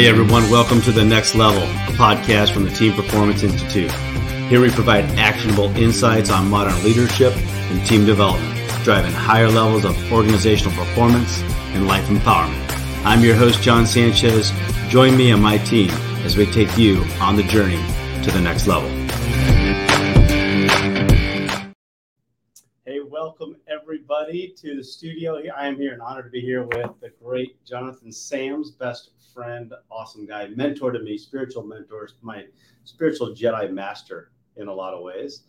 Hey everyone, welcome to the Next Level, podcast from the Team Performance Institute. Here we provide actionable insights on modern leadership and team development, driving higher levels of organizational performance and life empowerment. I'm your host, John Sanchez. Join me and my team as we take you on the journey to the next level. Hey, welcome everybody to the studio. I am here and honored to be here with the great Jonathan Sams, best friend, awesome guy, mentor to me, spiritual mentor, my spiritual Jedi master in a lot of ways.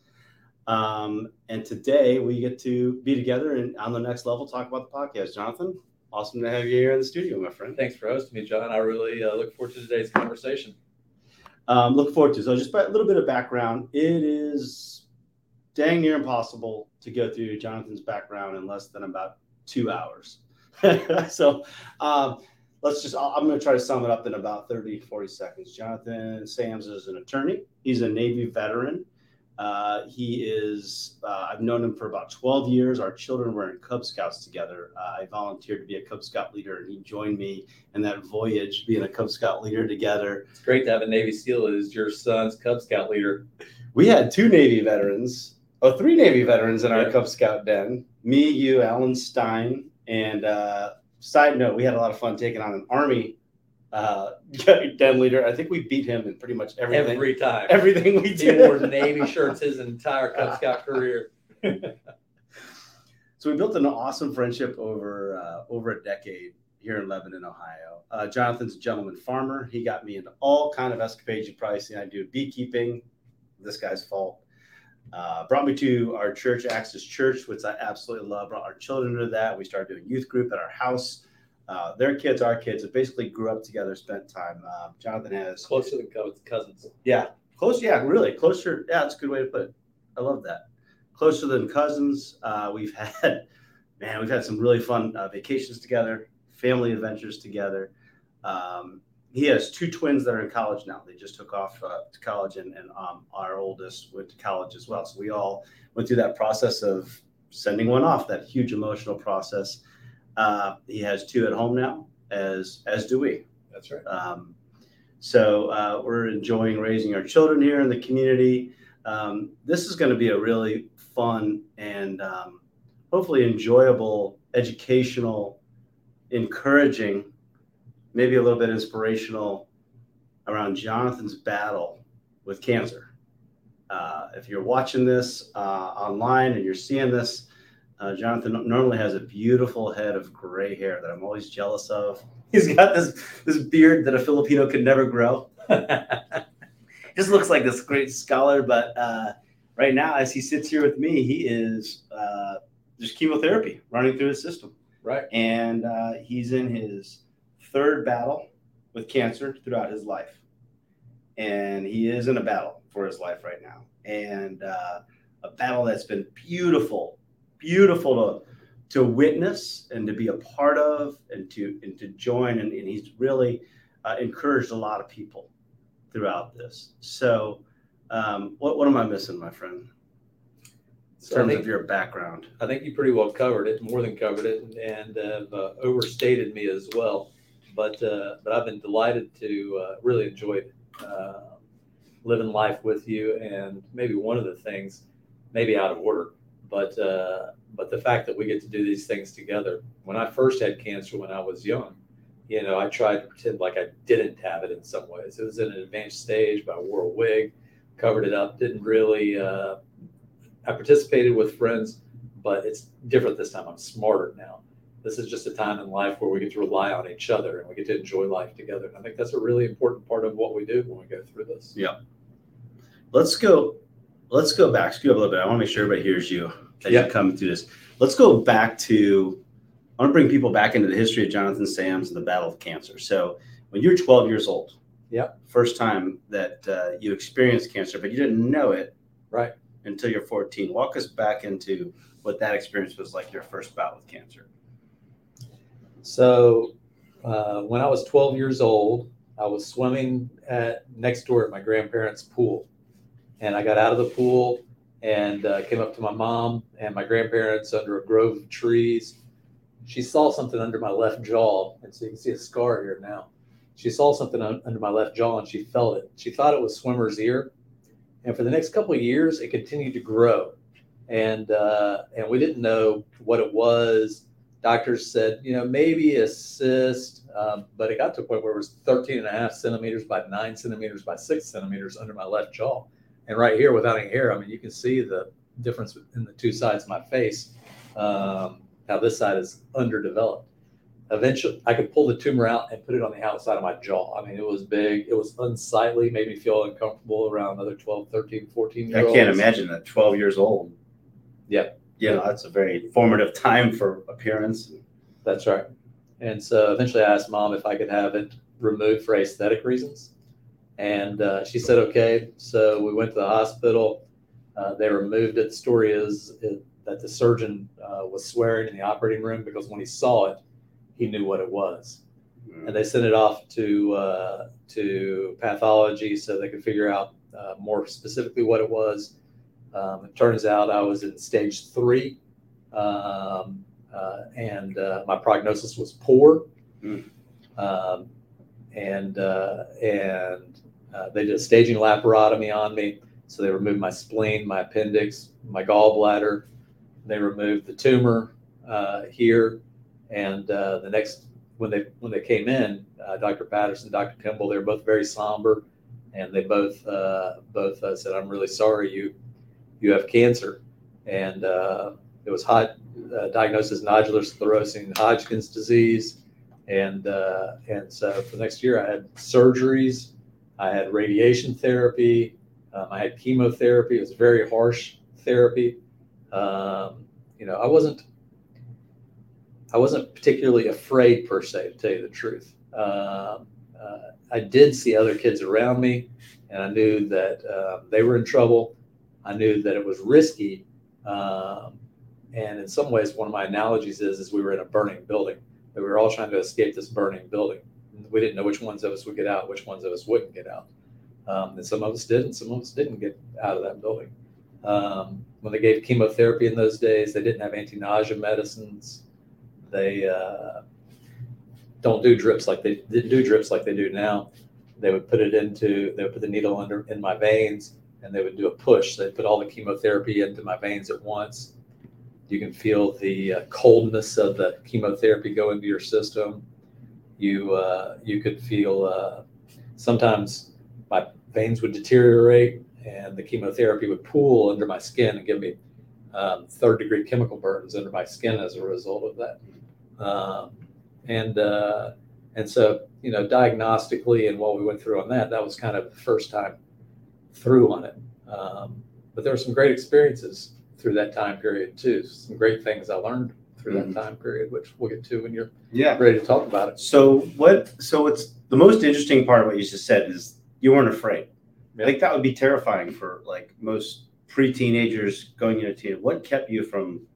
Um, and today we get to be together and on the next level talk about the podcast. Jonathan, awesome to have you here in the studio, my friend. Thanks for hosting me, John. I really uh, look forward to today's conversation. Um, look forward to. So, just a little bit of background. It is dang near impossible to go through Jonathan's background in less than about two hours. so, um, let's just, I'm going to try to sum it up in about 30, 40 seconds. Jonathan Sams is an attorney, he's a Navy veteran. Uh, he is, uh, I've known him for about 12 years. Our children were in Cub Scouts together. Uh, I volunteered to be a Cub Scout leader, and he joined me in that voyage, being a Cub Scout leader together. It's great to have a Navy SEAL as your son's Cub Scout leader. We had two Navy veterans, oh, three Navy veterans in our yeah. Cub Scout den me, you, Alan Stein, and uh, side note, we had a lot of fun taking on an Army uh, den leader. I think we beat him in pretty much everything. Every time. Everything we did. He wore Navy shirts his entire Cub Scout career. so we built an awesome friendship over uh, over a decade here in Lebanon, Ohio. Uh, Jonathan's a gentleman farmer. He got me into all kind of escapades you probably see I do beekeeping. This guy's fault. Uh, brought me to our church, Access Church, which I absolutely love. Brought our children to that. We started doing youth group at our house. Uh, their kids, our kids, have basically grew up together, spent time. Uh, Jonathan has closer than cousins. Yeah, close. Yeah, really closer. Yeah, that's a good way to put it. I love that. Closer than cousins. Uh, we've had, man, we've had some really fun uh, vacations together, family adventures together. Um, he has two twins that are in college now. They just took off uh, to college, and, and um, our oldest went to college as well. So we all went through that process of sending one off. That huge emotional process. Uh, he has two at home now, as as do we. That's right. Um, so uh, we're enjoying raising our children here in the community. Um, this is going to be a really fun and um, hopefully enjoyable, educational, encouraging maybe a little bit inspirational around Jonathan's battle with cancer. Uh, if you're watching this uh, online and you're seeing this, uh, Jonathan normally has a beautiful head of gray hair that I'm always jealous of. He's got this this beard that a Filipino could never grow. Just looks like this great scholar, but uh, right now, as he sits here with me, he is uh, just chemotherapy running through his system. Right, and uh, he's in his third battle with cancer throughout his life. And he is in a battle for his life right now. And uh, a battle that's been beautiful, beautiful to, to witness and to be a part of and to, and to join. And, and he's really uh, encouraged a lot of people throughout this. So, um, what, what am I missing, my friend? in so terms think, of your background? I think you pretty well covered it, more than covered it, and have uh, overstated me as well but uh, but I've been delighted to uh, really enjoy uh, living life with you. And maybe one of the things, maybe out of order, but uh, but the fact that we get to do these things together. When I first had cancer when I was young, you know, I tried to pretend like I didn't have it in some ways. It was in an advanced stage, but I wore a wig, covered it up, didn't really. Uh, I participated with friends, but it's different this time. I'm smarter now this is just a time in life where we get to rely on each other and we get to enjoy life together. And I think that's a really important part of what we do when we go through this. Yeah. Let's go. Let's go back. Scoot up a little bit. I want to make sure everybody hears you as yep. you come through this. Let's go back to. I want to bring people back into the history of Jonathan Sams and the battle of cancer. So, when you're 12 years old, yeah, first time that uh, you experienced cancer, but you didn't know it, right, until you're 14. Walk us back into what that experience was like. Your first bout with cancer. So uh, when I was 12 years old, I was swimming at next door at my grandparents' pool, and I got out of the pool and uh, came up to my mom and my grandparents under a grove of trees. She saw something under my left jaw, and so you can see a scar here now. she saw something under my left jaw and she felt it. She thought it was swimmer's ear, and for the next couple of years, it continued to grow, and uh, and we didn't know what it was. Doctors said, you know, maybe a cyst, um, but it got to a point where it was 13 and a half centimeters by nine centimeters by six centimeters under my left jaw. And right here, without any hair, I mean, you can see the difference in the two sides of my face. Um, how this side is underdeveloped. Eventually, I could pull the tumor out and put it on the outside of my jaw. I mean, it was big, it was unsightly, made me feel uncomfortable around other 12, 13, 14 year I can't imagine that 12 years old. Yeah. You know, that's a very formative time for appearance. That's right. And so eventually I asked mom if I could have it removed for aesthetic reasons. And uh, she said, okay. So we went to the hospital. Uh, they removed it. The story is, is that the surgeon uh, was swearing in the operating room because when he saw it, he knew what it was. And they sent it off to, uh, to pathology so they could figure out uh, more specifically what it was. Um, it turns out I was in stage three. Um, uh, and uh, my prognosis was poor. Mm. Um, and uh, and uh, they did a staging laparotomy on me. So they removed my spleen, my appendix, my gallbladder. They removed the tumor uh, here. And uh, the next, when they when they came in, uh, Dr. Patterson, Dr. Kimball, they were both very somber, and they both uh, both uh, said, "I'm really sorry you you have cancer." And uh, it was hot uh, diagnosed as nodular sclerosing Hodgkin's disease, and uh, and so for the next year I had surgeries, I had radiation therapy, um, I had chemotherapy. It was very harsh therapy. Um, you know, I wasn't I wasn't particularly afraid per se, to tell you the truth. Um, uh, I did see other kids around me, and I knew that uh, they were in trouble. I knew that it was risky. Um, and in some ways, one of my analogies is, is we were in a burning building. That we were all trying to escape this burning building. We didn't know which ones of us would get out, which ones of us wouldn't get out. Um, and some of us did, and some of us didn't get out of that building. Um, when they gave chemotherapy in those days, they didn't have anti-nausea medicines. They uh, don't do drips like they didn't do drips like they do now. They would put it into, they would put the needle under in my veins, and they would do a push. They put all the chemotherapy into my veins at once. You can feel the uh, coldness of the chemotherapy go into your system. You uh, you could feel uh, sometimes my veins would deteriorate and the chemotherapy would pool under my skin and give me um, third degree chemical burns under my skin as a result of that. Um, and uh, and so you know diagnostically and what we went through on that, that was kind of the first time through on it. Um, but there were some great experiences through that time period too. Some great things I learned through Mhm. that time period, which we'll get to when you're Yeah. ready to talk about it. So what? So it's the most interesting part of what you just said is you weren't afraid. I think that would be terrifying for like most pre-teenagers going into teen. What kept you from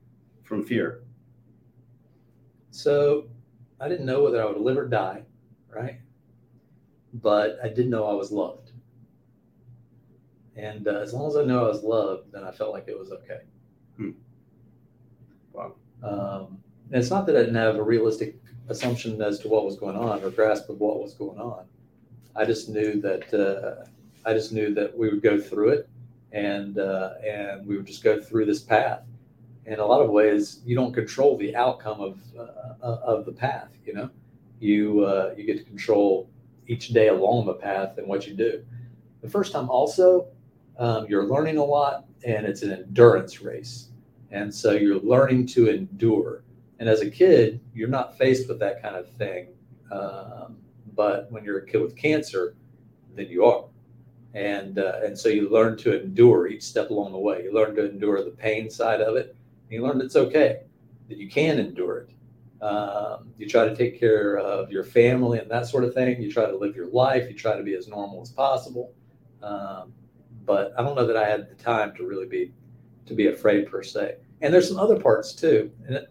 from fear? So I didn't know whether I would live or die, right? But I did know I was loved. And uh, as long as I know I was loved, then I felt like it was okay. Hmm. Wow. Um, and it's not that I didn't have a realistic assumption as to what was going on or grasp of what was going on. I just knew that uh, I just knew that we would go through it, and uh, and we would just go through this path. In a lot of ways, you don't control the outcome of uh, of the path. You know, you uh, you get to control each day along the path and what you do. The first time, also, um, you're learning a lot, and it's an endurance race, and so you're learning to endure. And as a kid, you're not faced with that kind of thing. Um, but when you're a kid with cancer, then you are. And, uh, and so you learn to endure each step along the way. You learn to endure the pain side of it. You learn it's okay, that you can endure it. Um, you try to take care of your family and that sort of thing. You try to live your life. You try to be as normal as possible. Um, but I don't know that I had the time to really be to be afraid per se. And there's some other parts too. And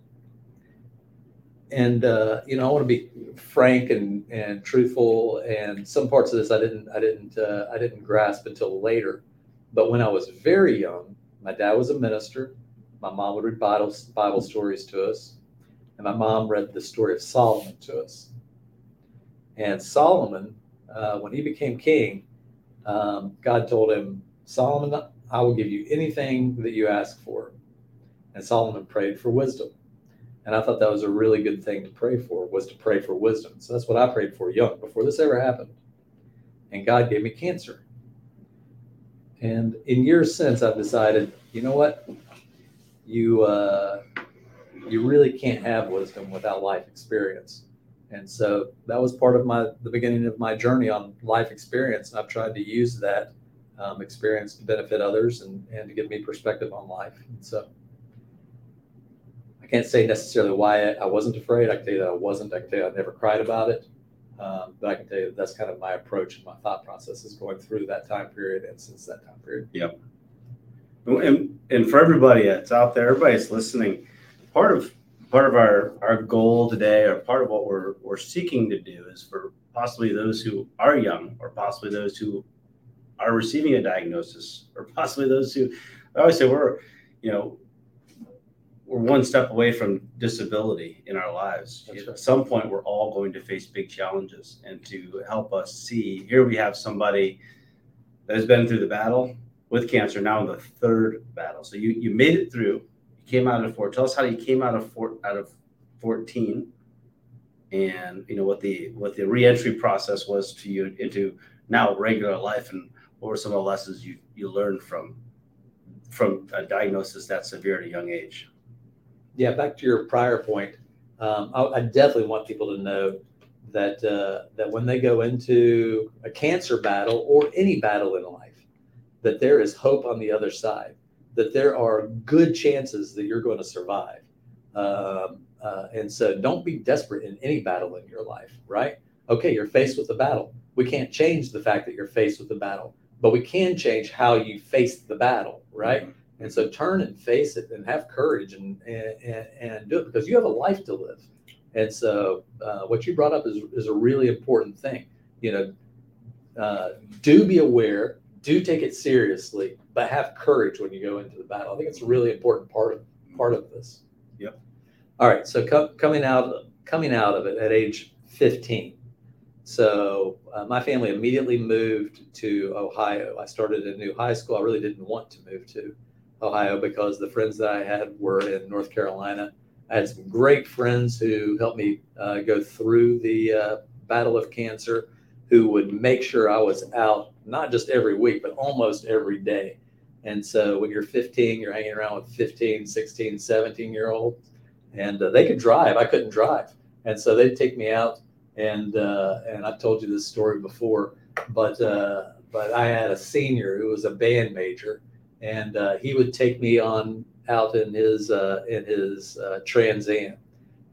and uh, you know, I want to be frank and, and truthful. And some parts of this I didn't I didn't uh, I didn't grasp until later. But when I was very young, my dad was a minister. My mom would read Bible, Bible stories to us, and my mom read the story of Solomon to us. And Solomon, uh, when he became king, um, God told him, Solomon, I will give you anything that you ask for. And Solomon prayed for wisdom. And I thought that was a really good thing to pray for, was to pray for wisdom. So that's what I prayed for young, before this ever happened. And God gave me cancer. And in years since, I've decided, you know what? You uh, you really can't have wisdom without life experience. And so that was part of my the beginning of my journey on life experience. And I've tried to use that um, experience to benefit others and, and to give me perspective on life. And so I can't say necessarily why I wasn't afraid. I can tell you that I wasn't. I can tell you I never cried about it. Um, but I can tell you that that's kind of my approach and my thought process is going through that time period and since that time period. Yep. And, and for everybody that's out there, everybody's listening, part of part of our, our goal today or part of what we're, we're seeking to do is for possibly those who are young or possibly those who are receiving a diagnosis or possibly those who I always say we're, you know, we're one step away from disability in our lives. That's At some point, we're all going to face big challenges. And to help us see, here we have somebody that has been through the battle with cancer, now in the third battle. So you, you made it through. Came out of four. Tell us how you came out of four out of 14 and you know what the what the reentry process was to you into now regular life and what were some of the lessons you you learned from from a diagnosis that severe at a young age Yeah, back to your prior point, um, I, I definitely want people to know that uh, that when they go into a cancer battle or any battle in life, that there is hope on the other side. That there are good chances that you're going to survive. Um, uh, and so, don't be desperate in any battle in your life. Right? Okay, you're faced with the battle. We can't change the fact that you're faced with the battle, but we can change how you face the battle. Right? And so turn and face it and have courage and, and, and, and do it because you have a life to live. And so uh, what you brought up is, is a really important thing. You know, uh, do be aware, do take it seriously, but have courage when you go into the battle. I think it's a really important part of part of this. Yep. All right. So co- coming out coming out of it at age 15. So uh, my family immediately moved to Ohio. I started a new high school. I really didn't want to move to Ohio because the friends that I had were in North Carolina. I had some great friends who helped me uh, go through the uh, battle of cancer, who would make sure I was out not just every week, but almost every day. And so when you're 15, you're hanging around with 15, 16, 17 year olds, and uh, they could drive. I couldn't drive. And so they'd take me out. And, uh, and I've told you this story before, but, uh, but I had a senior who was a band major and uh, he would take me on out in his uh, in his uh, Trans Am,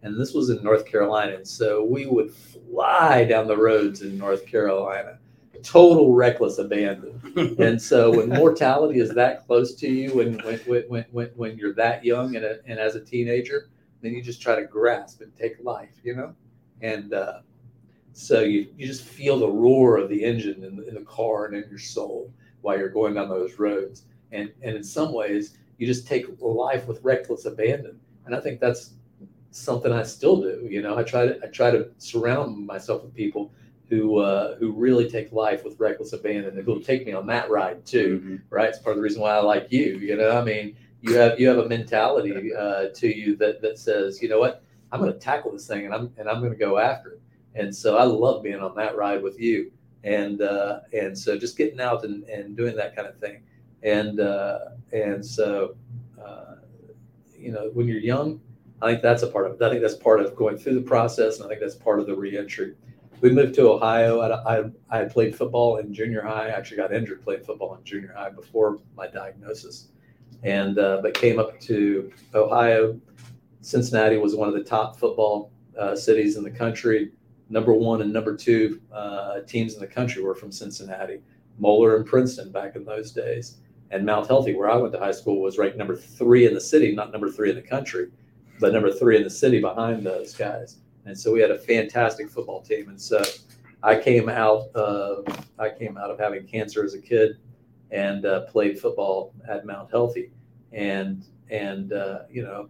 and this was in North Carolina. And so we would fly down the roads in North Carolina, total reckless abandon. and so when mortality is that close to you, when when when when, when you're that young and, a, and as a teenager, then you just try to grasp and take life, you know, and. Uh, so you, you just feel the roar of the engine in the, in the car and in your soul while you're going down those roads and and in some ways you just take life with reckless abandon and i think that's something i still do you know? I try to i try to surround myself with people who uh, who really take life with reckless abandon and who'll take me on that ride too Mhm. right? It's part of the reason why i like you you know? I mean you have you have a mentality uh, to you that that says you know what? I'm going to tackle this thing and i'm and i'm going to go after it. And so i love being on that ride with you. And uh, and so just getting out and, and doing that kind of thing. And uh, and so uh, you know when you're young i think that's a part of i think that's part of going through the process and i think that's part of the reentry. We moved to ohio i, I, I played football in junior high I actually got injured playing football in junior high before my diagnosis. And uh, but came up to ohio. Cincinnati was one of the top football uh, cities in the country. Number one and number two uh, teams in the country were from cincinnati. Moeller and princeton back in those days. And Mount Healthy, where I went to high school, was ranked number three in the city, not number three in the country, but number three in the city behind those guys. And so we had a fantastic football team. And so I came out of I came out of having cancer as a kid and uh, played football at Mount Healthy, and and uh, you know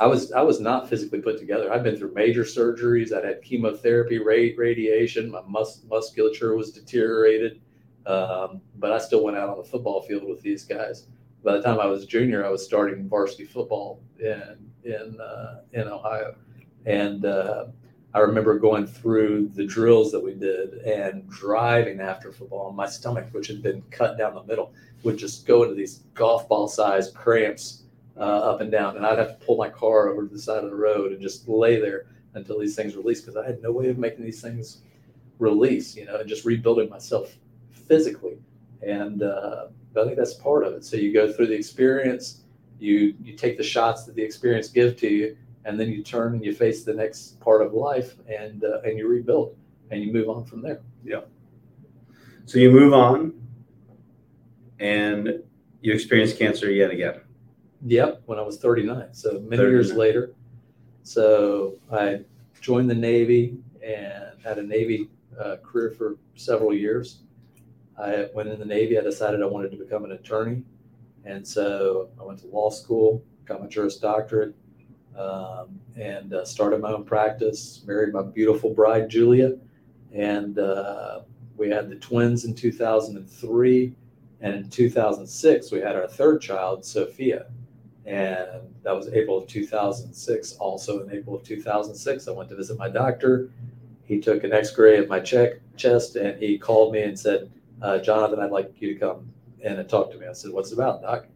I was I was not physically put together. I'd been through major surgeries. I'd had chemotherapy, ra- radiation. My mus- musculature was deteriorated, um, but I still went out on the football field with these guys. By the time I was junior, I was starting varsity football in in uh, in Ohio, and uh, I remember going through the drills that we did and driving after football. And my stomach, which had been cut down the middle, would just go into these golf ball sized cramps uh, up and down. And I'd have to pull my car over to the side of the road and just lay there until these things released because I had no way of making these things release, you know, and just rebuilding myself physically. And uh, I think that's part of it. So you go through the experience, you you take the shots that the experience give to you, and then you turn and you face the next part of life and uh, and you rebuild and you move on from there. Yeah. So you move on, and you experience cancer yet again. Yep, when I was 39. So many years 39. later. So I joined the Navy and had a Navy uh, career for several years. I went in the Navy. I decided I wanted to become an attorney. And so I went to law school, got my Juris Doctorate, um, and uh, started my own practice. Married my beautiful bride, Julia. And uh, we had the twins in 2003. And in 2006, we had our third child, Sophia and that was April of 2006. Also in April of 2006, I went to visit my doctor. He took an X-ray of my check chest, and he called me and said, uh, "Jonathan, I'd like you to come and talked to me." I said, "What's it about, doc?"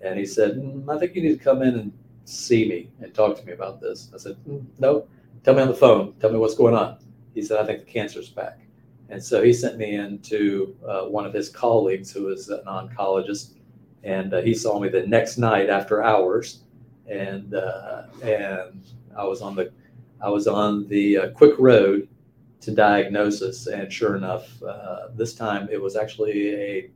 And he said, mm, "I think you need to come in and see me and talk to me about this." I said, mm, "No, tell me on the phone. Tell me what's going on." He said, "I think the cancer's back." And so he sent me in to uh, one of his colleagues who is an oncologist and uh, he saw me the next night after hours, and uh, and I was on the I was on the uh, quick road to diagnosis, and sure enough, uh, this time it was actually a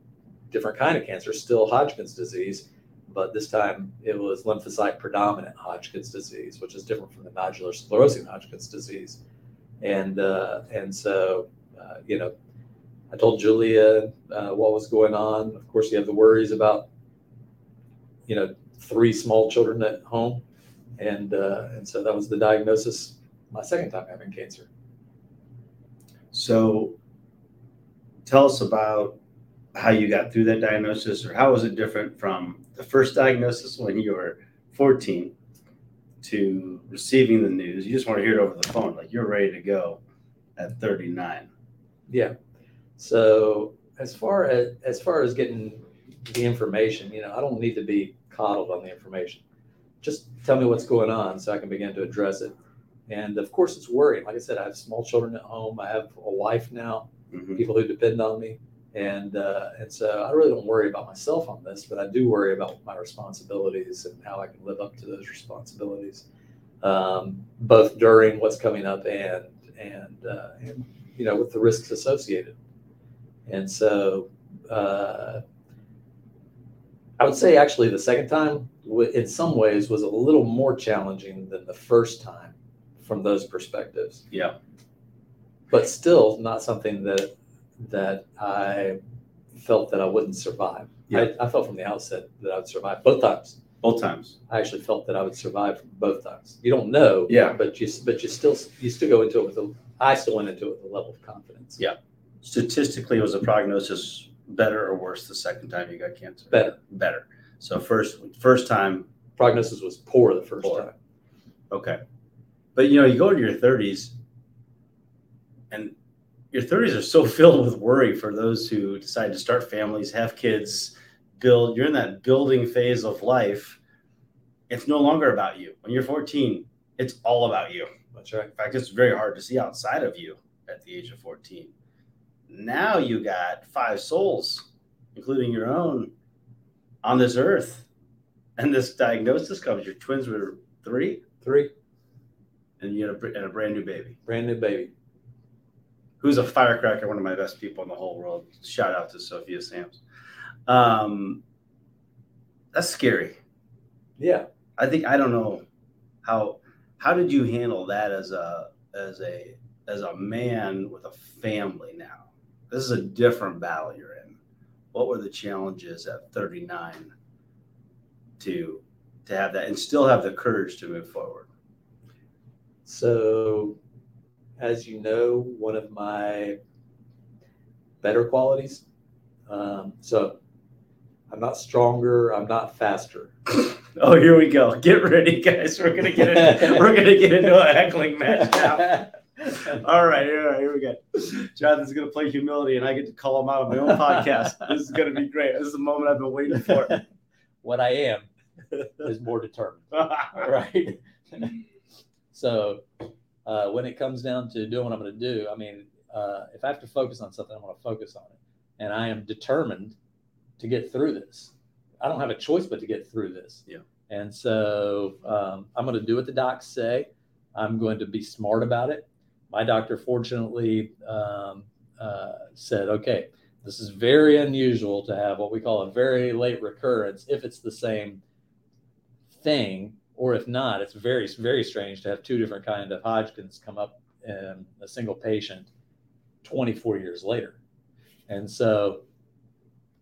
different kind of cancer, still Hodgkin's disease, but this time it was lymphocyte predominant Hodgkin's disease, which is different from the nodular sclerosing Hodgkin's disease, and uh, and so uh, you know. I told Julia uh, what was going on. Of course, you have the worries about you know, three small children at home. And, uh, and so that was the diagnosis my second time having cancer. So tell us about how you got through that diagnosis, or how was it different from the first diagnosis when you were 14 to receiving the news? You just want to hear it over the phone, like you're ready to go at 39. Yeah. So as far as, as far as getting the information, you know, I don't need to be coddled on the information. Just tell me what's going on so I can begin to address it. And of course, it's worrying. Like I said, I have small children at home. I have a wife now, Mhm. people who depend on me. And, uh, and so I really don't worry about myself on this, but I do worry about my responsibilities and how I can live up to those responsibilities, um, both during what's coming up and, and, uh, and, you know, with the risks associated. And so, uh, I would say actually the second time, in some ways, was a little more challenging than the first time from those perspectives. Yeah. But still, not something that that I felt that I wouldn't survive. Yeah. I, I felt from the outset that I would survive both times. Both times. I actually felt that I would survive both times. You don't know, Yeah. but you but you still you still go into it with a. I still went into it with a level of confidence. Yeah. Statistically, was the prognosis better or worse the second time you got cancer? Better. Better. So first, first time, Prognosis was poor the first Poor. time. okay. But you know, you go into your 30s, and your 30s are so filled with worry for those who decide to start families, have kids, build. You're in that building phase of life. It's no longer about you. When you're 14, it's all about you. That's right. In fact, it's very hard to see outside of you at the age of 14. Now you got five souls, including your own, on this earth. And this diagnosis comes. Your twins were three, Three, and you had a, and a brand new baby brand new baby. Who's a firecracker, one of my best people in the whole world. Shout out to Sophia Sams. Um, that's scary. Yeah. I think I don't know how how did you handle that as a as a as a man with a family now? This is a different battle you're in. What were the challenges at 39 to to have that and still have the courage to move forward? So, as you know, one of my better qualities. Um, so, I'm not stronger. I'm not faster. Oh, here we go. Get ready, guys. We're gonna get into, we're gonna get into a heckling match now. All right, all right, here we go. Jonathan's gonna play humility, and I get to call him out on my own podcast. This is gonna be great. This is the moment I've been waiting for. what I am is more determined. right. so, uh, when it comes down to doing what I'm going to do, I mean, uh, if I have to focus on something, I'm going to focus on it, and I am determined to get through this. I don't have a choice but to get through this. Yeah. And so um, I'm going to do what the docs say. I'm going to be smart about it. My doctor, fortunately, um, uh, said, okay, this is very unusual to have what we call a very late recurrence if it's the same thing, or if not, it's very, very strange to have two different kind of Hodgkin's come up in a single patient 24 years later. And so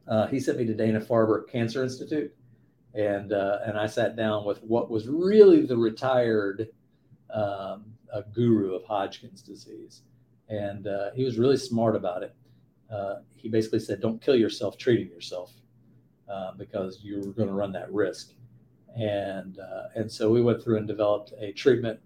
uh, he sent me to Dana Farber Cancer Institute, and uh, and I sat down with what was really the retired um, guru of Hodgkin's disease, and uh, he was really smart about it. Uh, he basically said, "Don't kill yourself treating yourself, uh, because you're going to run that risk." And uh, and so we went through and developed a treatment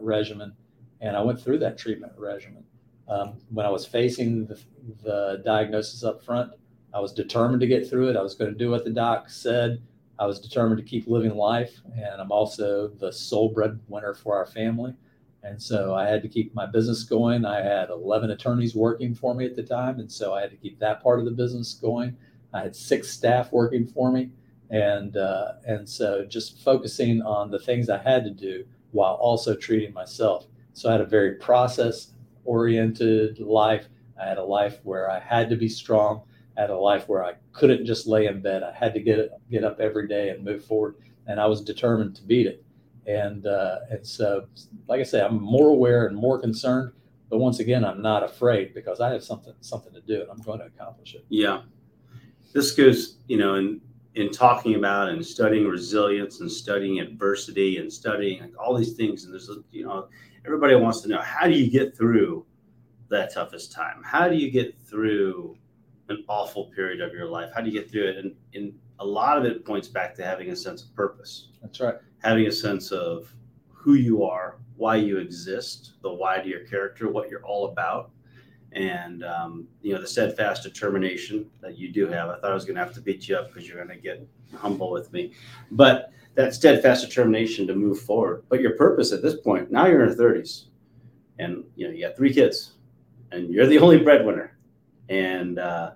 regimen, and I went through that treatment regimen. Um, when I was facing the, the diagnosis up front, I was determined to get through it. I was going to do what the doc said. I was determined to keep living life. And I'm also the sole breadwinner for our family. And so I had to keep my business going. I had 11 attorneys working for me at the time. And so I had to keep that part of the business going. I had six staff working for me. And, uh, and so just focusing on the things I had to do while also treating myself. So I had a very process oriented life. I had a life where I had to be strong I had a life where I couldn't just lay in bed. I had to get get up every day and move forward, and I was determined to beat it. And uh, and so, like I say, I'm more aware and more concerned. But once again, I'm not afraid because I have something something to do, and I'm going to accomplish it. Yeah, this goes, you know, in in talking about and studying resilience and studying adversity and studying like all these things. And there's, you know, everybody wants to know how do you get through that toughest time? How do you get through an awful period of your life? How do you get through it? And, and a lot of it points back to having a sense of purpose. That's right. Having a sense of who you are, why you exist, the why to your character, what you're all about, and um, you know the steadfast determination that you do have. I thought I was going to have to beat you up because you're going to get humble with me, but that steadfast determination to move forward. But your purpose at this point, now you're in your 30s, and you know you got three kids, and you're the only breadwinner and uh,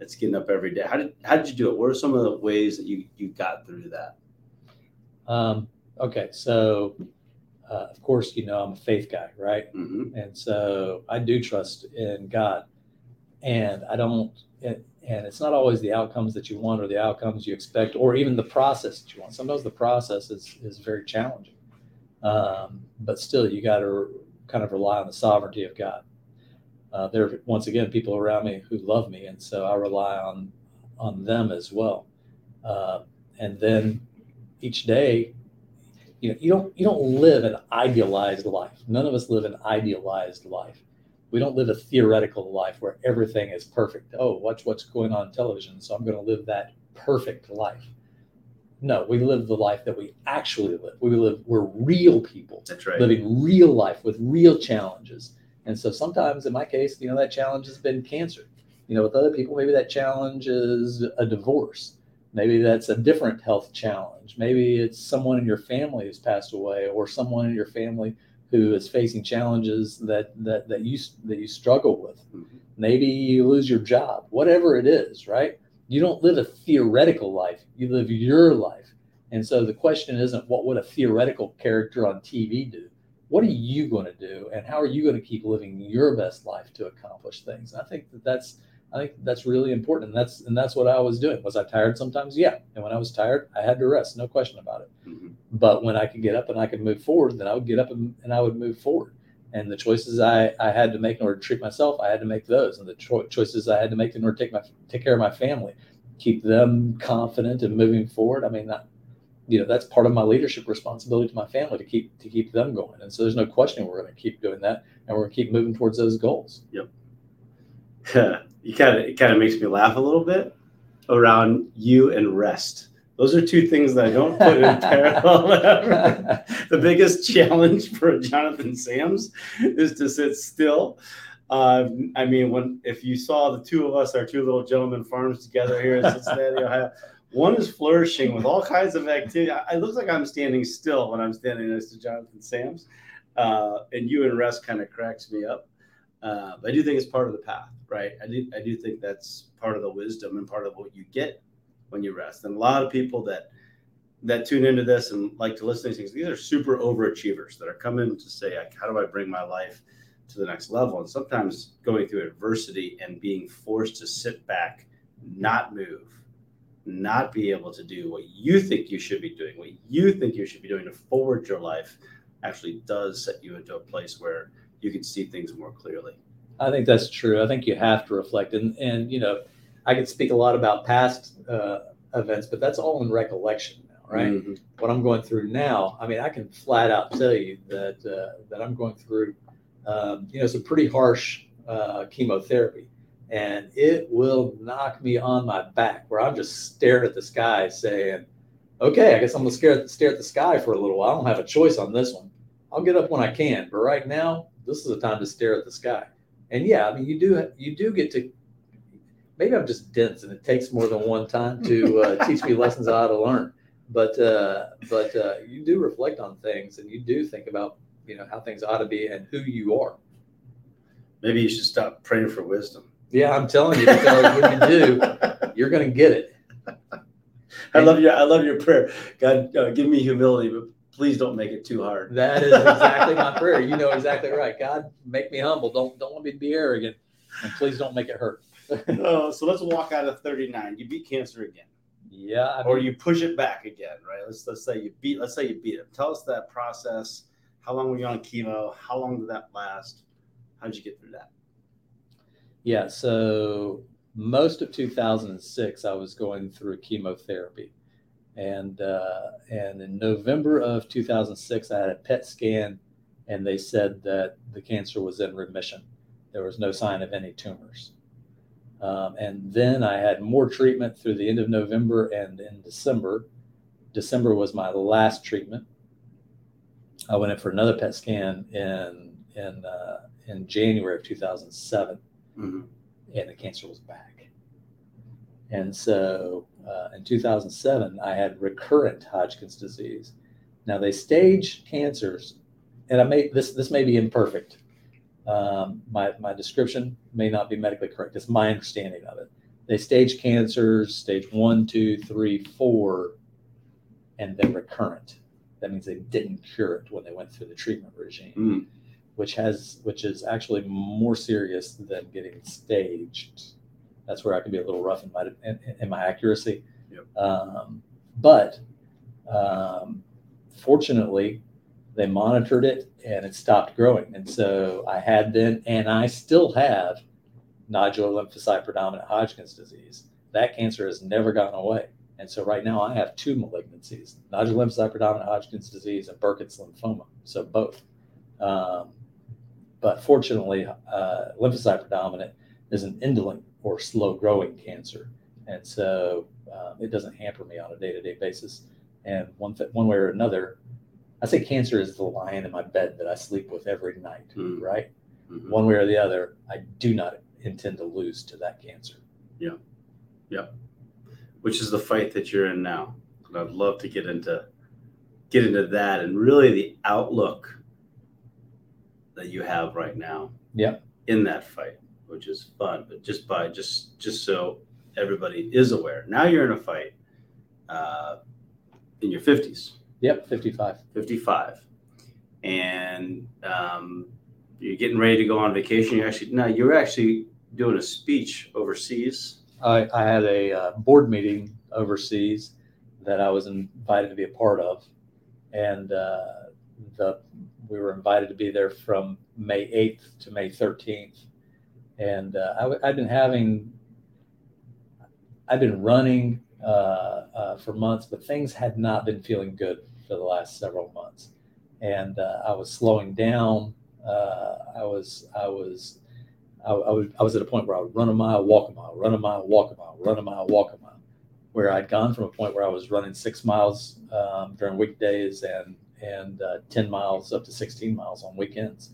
it's getting up every day. How did how did you do it? What are some of the ways that you you got through that? Um, okay, so uh, of course you know I'm a faith guy, right? Mm-hmm. And so I do trust in God, and I don't. And it's not always the outcomes that you want or the outcomes you expect or even the process that you want sometimes the process is, is very challenging um, but still you got to kind of rely on the sovereignty of god uh, there are once again people around me who love me, and so I rely on on them as well. Uh, and then each day, you know, you don't you don't live an idealized life. None of us live an idealized life. We don't live a theoretical life where everything is perfect. Oh, watch what's going on television, so I'm going to live that perfect life. No, we live the life that we actually live. We live we're real people. That's right. Living real life with real challenges and so sometimes in my case, you know, that challenge has been cancer. You know, with other people, maybe that challenge is a divorce. Maybe that's a different health challenge. Maybe it's someone in your family who's passed away or someone in your family who is facing challenges that that, that you that you struggle with. Mm-hmm. Maybe you lose your job. Whatever it is, right? You don't live a theoretical life. You live your life. And so the question isn't what would a theoretical character on TV do? what are you going to do and how are you going to keep living your best life to accomplish things and i think that that's i think that's really important and that's and that's what i was doing. Was i tired sometimes? Yeah. And when i was tired i had to rest no question about it. Mm-hmm. but when i could get up and i could move forward then i would get up and, and i would move forward. And the choices I, I had to make in order to treat myself i had to make those. And the cho- choices i had to make in order to take my take care of my family keep them confident and moving forward. I mean that, you know that's part of my leadership responsibility to my family to keep to keep them going. And so there's no question we're going to keep doing that, and we're going to keep moving towards those goals. you kind of it kind of makes me laugh a little bit around you and rest. Those are two things that I don't put in parallel. ever. the biggest challenge for Jonathan Sams is to sit still. Uh, I mean, when if you saw the two of us, our two little gentlemen farms together here in Cincinnati, Ohio, one is flourishing with all kinds of activity. I- It looks like I'm standing still when I'm standing next to Jonathan Sams, uh, and you and rest kind of cracks me up. Uh, but I do think it's part of the path, right? I do, I do think that's part of the wisdom and part of what you get when you rest. And a lot of people that that tune into this and like to listen to these things, these are super overachievers that are coming to say, like, how do I bring my life to the next level? And sometimes going through adversity and being forced to sit back, not move, not be able to do what you think you should be doing, what you think you should be doing to forward your life, actually does set you into a place where you can see things more clearly. I think that's true. I think you have to reflect, and and you know, I could speak a lot about past uh, events, but that's all in recollection now, right? Mhm. What I'm going through now, I mean, I can flat out tell you that uh, that I'm going through, um, you know, some pretty harsh uh, chemotherapy, and it will knock me on my back where I'm just staring at the sky, saying, "Okay, I guess I'm gonna stare stare at the sky for a little while. I don't have a choice on this one. I'll get up when I can, but right now, this is the time to stare at the sky." And yeah, I mean, you do you do get to. Maybe I'm just dense, and it takes more than one time to uh, teach me lessons I ought to learn. But uh, but uh, you do reflect on things, and you do think about you know how things ought to be and who you are. Maybe you should stop praying for wisdom. Yeah, I'm telling you, because when you do, you're going to get it. I love your I love your prayer. God, uh, give me humility, but please don't make it too hard. That is exactly my prayer. You know exactly right. God, make me humble. Don't don't want me to be arrogant, and please don't make it hurt. Oh, so let's walk out of 39. You beat cancer again, Yeah, I or you push it back again, right? Let's let's say you beat let's say you beat it. Tell us that process. How long were you on chemo? How long did that last? How did you get through that? Yeah, so most of 2006, I was going through chemotherapy, and uh, and in November of 2006, I had a PET scan, and they said that the cancer was in remission. There was no sign of any tumors. Um, and then I had more treatment through the end of November and in December. December was my last treatment. I went in for another PET scan in in uh, in January of 2007 Mhm. and the cancer was back. And so uh, in 2007, I had recurrent Hodgkin's disease. Now they stage cancers, and I may this this may be imperfect. Um, my my description may not be medically correct. It's my understanding of it. They stage cancers stage one, two, three, four, and then recurrent. That means they didn't cure it when they went through the treatment regime Mm. which has which is actually more serious than getting staged. That's where I can be a little rough in my in, in my accuracy. Yep. Um, but um, fortunately, they monitored it and it stopped growing. And so I had then, and I still have nodular lymphocyte predominant Hodgkin's disease. That cancer has never gone away. And so right now I have two malignancies, nodular lymphocyte predominant Hodgkin's disease and Burkitt's lymphoma. So both. Um, but fortunately, uh, lymphocyte predominant is an indolent or slow growing cancer. And so um, it doesn't hamper me on a day to day basis. And one, th- one way or another, I say cancer is the lion in my bed that I sleep with every night, Mm. right? Mhm. One way or the other, I do not intend to lose to that cancer. Yeah. Yeah. Which is the fight that you're in now? And I'd love to get into get into that and really the outlook that you have right now. Yeah. In that fight, which is fun, but just by just just so everybody is aware. Now you're in a fight uh, in your 50s. Yep, 55. 55 and um, you're getting ready to go on vacation you're actually no you're actually doing a speech overseas I, I had a uh, board meeting overseas that I was invited to be a part of, and uh, the we were invited to be there from May 8th to May 13th, and uh, I, have been having I've been running uh, uh, for months, but things had not been feeling good for the last several months, and uh, I was slowing down. Uh, I was I was I, I, was I was at a point where I would run a mile, walk a mile, run a mile, walk a mile, run a mile, walk a mile, where I'd gone from a point where I was running six miles um, during weekdays and and uh, ten miles up to sixteen miles on weekends,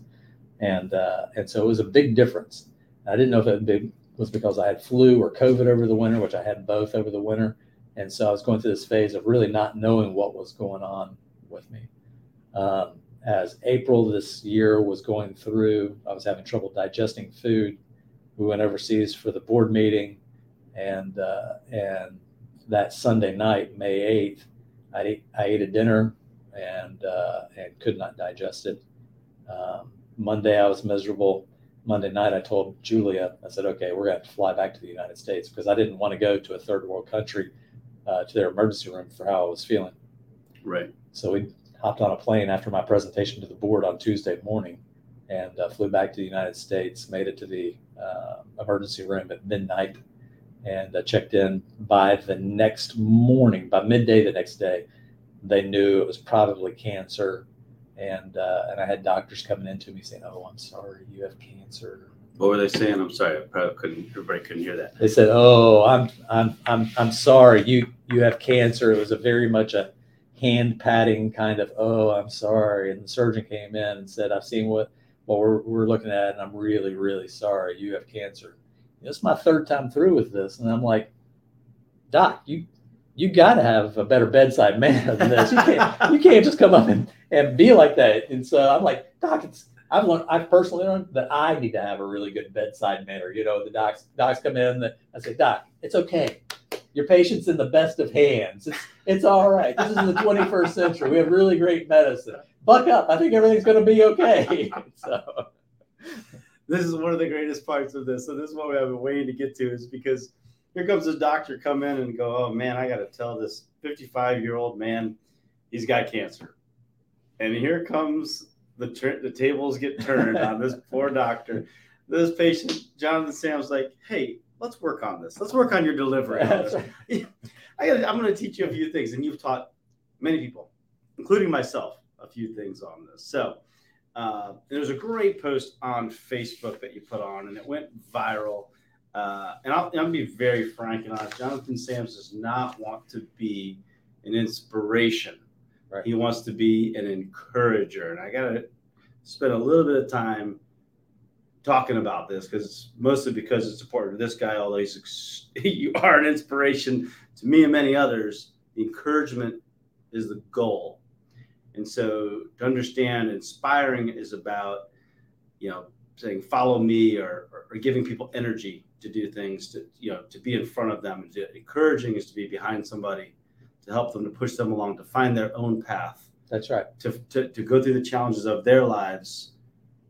and uh, and so it was a big difference. I didn't know if it was because I had flu or COVID over the winter, which I had both over the winter, and so I was going through this phase of really not knowing what was going on with me. Um, as April this year was going through, I was having trouble digesting food. We went overseas for the board meeting, and uh, and that Sunday night, May eighth, I ate, I ate a dinner and uh, and could not digest it. Um, Monday I was miserable. Monday night I told Julia, I said, okay, we're going to fly back to the United States because I didn't want to go to a third world country uh, to their emergency room for how I was feeling. Right. So we hopped on a plane after my presentation to the board on Tuesday morning and uh, flew back to the United States, made it to the uh, emergency room at midnight, and uh, checked in by the next morning, by midday the next day. They knew it was probably cancer. And, uh, and I had doctors coming in to me saying, Oh, I'm sorry, you have cancer. What were they saying? I'm sorry, I probably couldn't. Everybody couldn't hear that. They said, "Oh, I'm I'm I'm I'm sorry. You you have cancer." It was a very much a hand patting kind of, oh, I'm sorry. And the surgeon came in and said, I've seen what, what we're, we're looking at, and I'm really, really sorry. You have cancer. It's my third time through with this. And I'm like, Doc, you, you got to have a better bedside manner than this. You can't, you can't just come up and, and be like that. And so I'm like, Doc, it's, I've learned, I've personally learned that I need to have a really good bedside manner. You know, the docs, docs come in, I say, Doc, it's okay your patient's in the best of hands. It's, it's all right. This is the 21st century. We have really great medicine. Buck up. I think everything's to be okay. So this is one of the greatest parts of this. So this is what we have been waiting to get to is because here comes this doctor come in and go, oh man, I got to tell this 55 year old man he's got cancer. And here comes the the tables get turned on this poor doctor. This patient, Jonathan Sam's like, hey, let's work on this. Let's work on your delivery. On I am going to teach you a few things, and you've taught many people, including myself, a few things on this. So uh, there's a great post on Facebook that you put on, and it went viral. Uh, and I'll, I'll, be very frank and honest. Jonathan Sams does not want to be an inspiration. Right. He wants to be an encourager. And I got to spend a little bit of time talking about this because mostly because it's important to this guy, although he's you are an inspiration to me and many others. The encouragement is the goal. And so to understand inspiring is about, you know, saying follow me or, or, or giving people energy to do things to, you know, to be in front of them. Encouraging is to be behind somebody, to help them, to push them along, to find their own path. That's right. To, to, to go through the challenges of their lives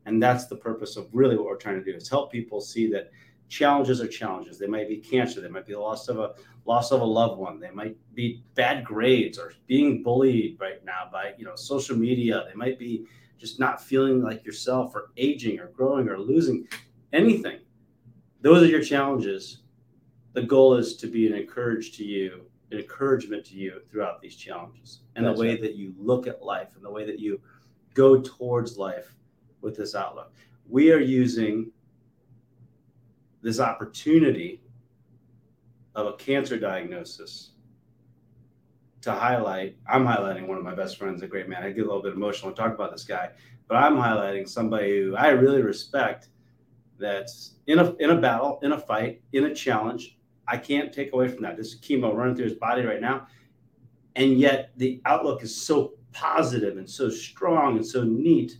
and that's the purpose of really what we're trying to do is help people see that challenges are challenges. They might be cancer, they might be the loss of a loss of a loved one, they might be bad grades or being bullied right now by you know social media. They might be just not feeling like yourself or aging or growing or losing anything. Those are your challenges. The goal is to be an encourage to you, an encouragement to you throughout these challenges and That's the way that you look at life and the way that you go towards life with this outlook. We are using this opportunity of a cancer diagnosis to highlight. I'm highlighting one of my best friends, a great man. I get a little bit emotional and talk about this guy, but I'm highlighting somebody who I really respect that's in a in a battle, in a fight, in a challenge. I can't take away from that. This is chemo running through his body right now. And yet the outlook is so positive and so strong and so neat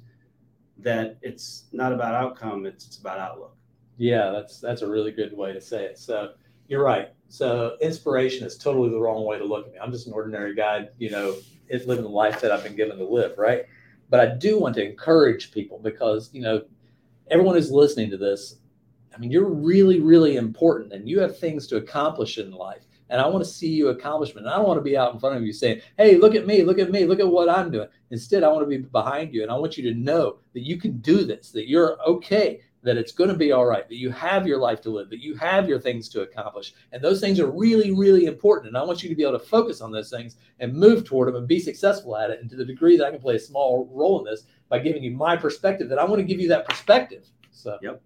that it's not about outcome, it's, it's about outlook. Yeah, that's that's a really good way to say it. So you're right. So inspiration is totally the wrong way to look at me. I'm just an ordinary guy, you know, living the life that I've been given to live, right? But I do want to encourage people because, you know, everyone who's listening to this, I mean, you're really, really important and you have things to accomplish in life and I want to see you accomplishment. And I don't want to be out in front of you saying, "Hey, look at me, look at me, look at what I'm doing." Instead, I want to be behind you, and I want you to know that you can do this, that you're okay, that it's going to be all right, that you have your life to live, that you have your things to accomplish. And those things are really, really important. And I want you to be able to focus on those things and move toward them and be successful at it. And to the degree that I can play a small role in this by giving you my perspective, that I want to give you that perspective. So, yep.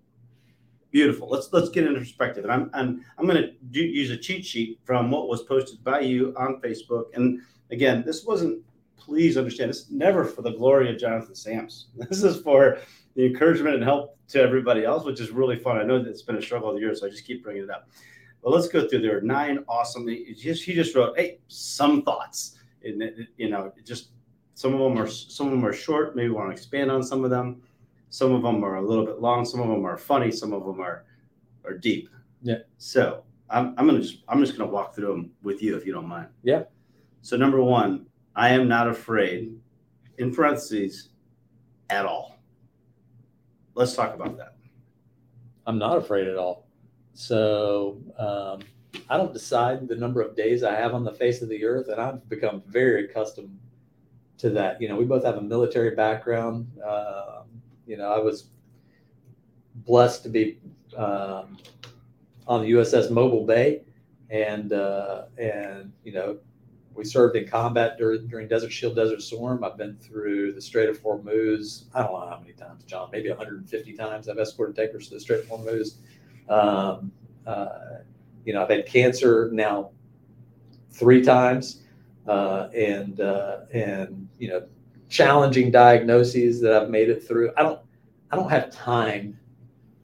Beautiful. Let's let's get into perspective. And I'm I'm I'm going to use a cheat sheet from what was posted by you on Facebook. And again, this wasn't. Please understand, this is never for the glory of Jonathan Sams. This is for the encouragement and help to everybody else, which is really fun. I know that it's been a struggle of the year, so I just keep bringing it up. But let's go through. There are nine awesome. He just he just wrote, hey, some thoughts. And you know, just some of them are some of them are short. Maybe want to expand on some of them. Some of them are a little bit long. Some of them are funny. Some of them are are deep. Yeah. So I'm, I'm gonna just I'm just gonna walk through them with you if you don't mind. Yeah. So number one, I am not afraid. In parentheses, at all. Let's talk about that. I'm not afraid at all. So um, I don't decide the number of days I have on the face of the earth, and I've become very accustomed to that. You know, we both have a military background. Uh, you know, I was blessed to be um, on the USS Mobile Bay, and uh, and you know, we served in combat during, during Desert Shield, Desert Storm. I've been through the Strait of Hormuz. I don't know how many times, John, maybe 150 times I've escorted tankers to the Strait of Hormuz. Um, uh, you know, I've had cancer now three times, uh, and uh, and you know, challenging diagnoses that I've made it through. I don't I don't have time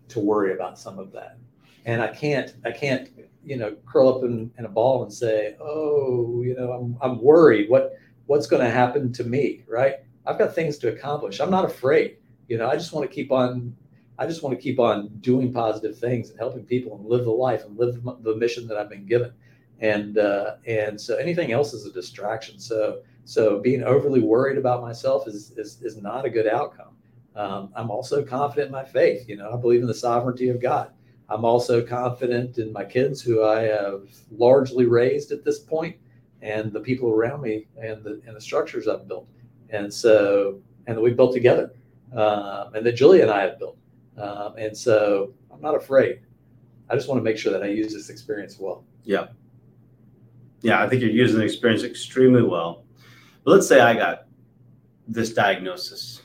to worry about some of that, and I can't I can't you know curl up in, in a ball and say oh you know i'm, I'm worried. What what's going to happen to me? Right? I've got things to accomplish. I'm not afraid. You know i just want to keep on i just want to keep on doing positive things and helping people and live the life and live the mission that i've been given. And uh, and so anything else is a distraction. So so being overly worried about myself is is, is not a good outcome um, i'm also confident in my faith you know i believe in the sovereignty of god I'm also confident in my kids, who I have largely raised at this point, and the people around me, and the and the structures I've built, and so and that we built together, um, and that Julie and I have built, um, and so I'm not afraid. I just want to make sure that I use this experience well. Yeah, yeah, I think you're using the experience extremely well. But let's say I got this diagnosis,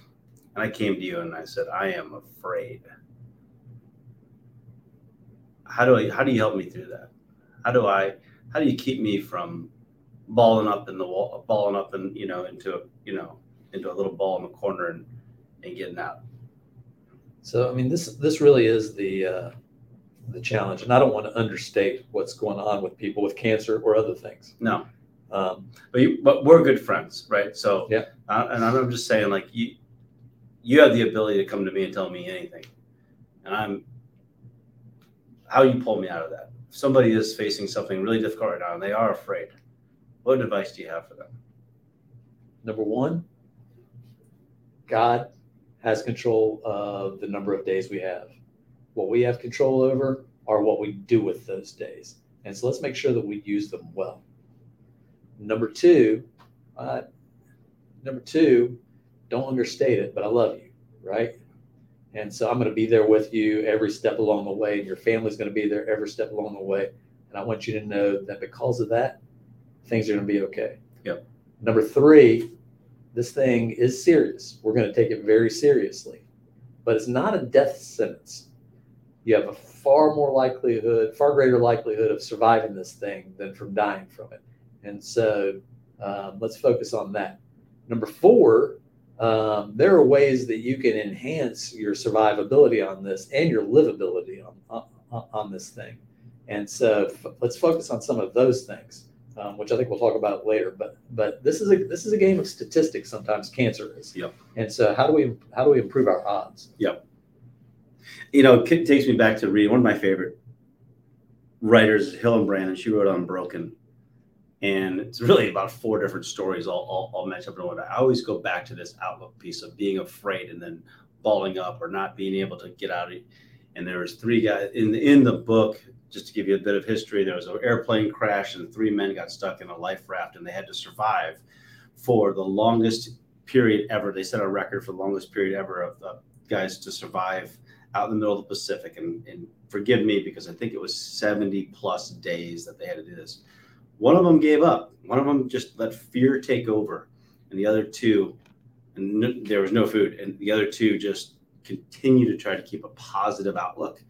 and I came to you and I said, I am afraid how do I how do you help me through that? How do I how do you keep me from balling up in the wall, balling up and you know into a you know into a little ball in the corner and and getting out? So I mean this this really is the uh, the challenge, and I don't want to understate what's going on with people with cancer or other things. No, um, but you, but we're good friends, right? So yeah, uh, and I'm just saying like you you have the ability to come to me and tell me anything, and I'm how you pull me out of that. If somebody is facing something really difficult right now and they are afraid, what advice do you have for them? Number one, God has control of the number of days we have. What we have control over are what we do with those days. And so let's make sure that we use them well. Number two, uh, number two, don't understate it, but I love you, right? And so I'm going to be there with you every step along the way, and your family's going to be there every step along the way. And I want you to know that because of that, things are going to be okay. Yep. Number three, this thing is serious. We're going to take it very seriously, but it's not a death sentence. You have a far more likelihood, far greater likelihood of surviving this thing than from dying from it. And so um, let's focus on that. Number four, um, there are ways that you can enhance your survivability on this and your livability on, on, on this thing. And so f- let's focus on some of those things, um, which I think we'll talk about later. But but this is a this is a game of statistics. Sometimes cancer is. Yep. And so how do we how do we improve our odds? Yep. You know, it takes me back to read one of my favorite writers, Hillenbrand, and she wrote Unbroken and it's really about four different stories all, all, match up in one. I always go back to this outlook piece of being afraid and then balling up or not being able to get out. And there was three guys in the, in the book. Just to give you a bit of history, there was an airplane crash and three men got stuck in a life raft and they had to survive for the longest period ever. They set a record for the longest period ever of uh, guys to survive out in the middle of the Pacific. And, and forgive me because I think it was 70 plus days that they had to do this. One of them gave up. One of them just let fear take over. And the other two, and there was no food. And the other two just continue to try to keep a positive outlook.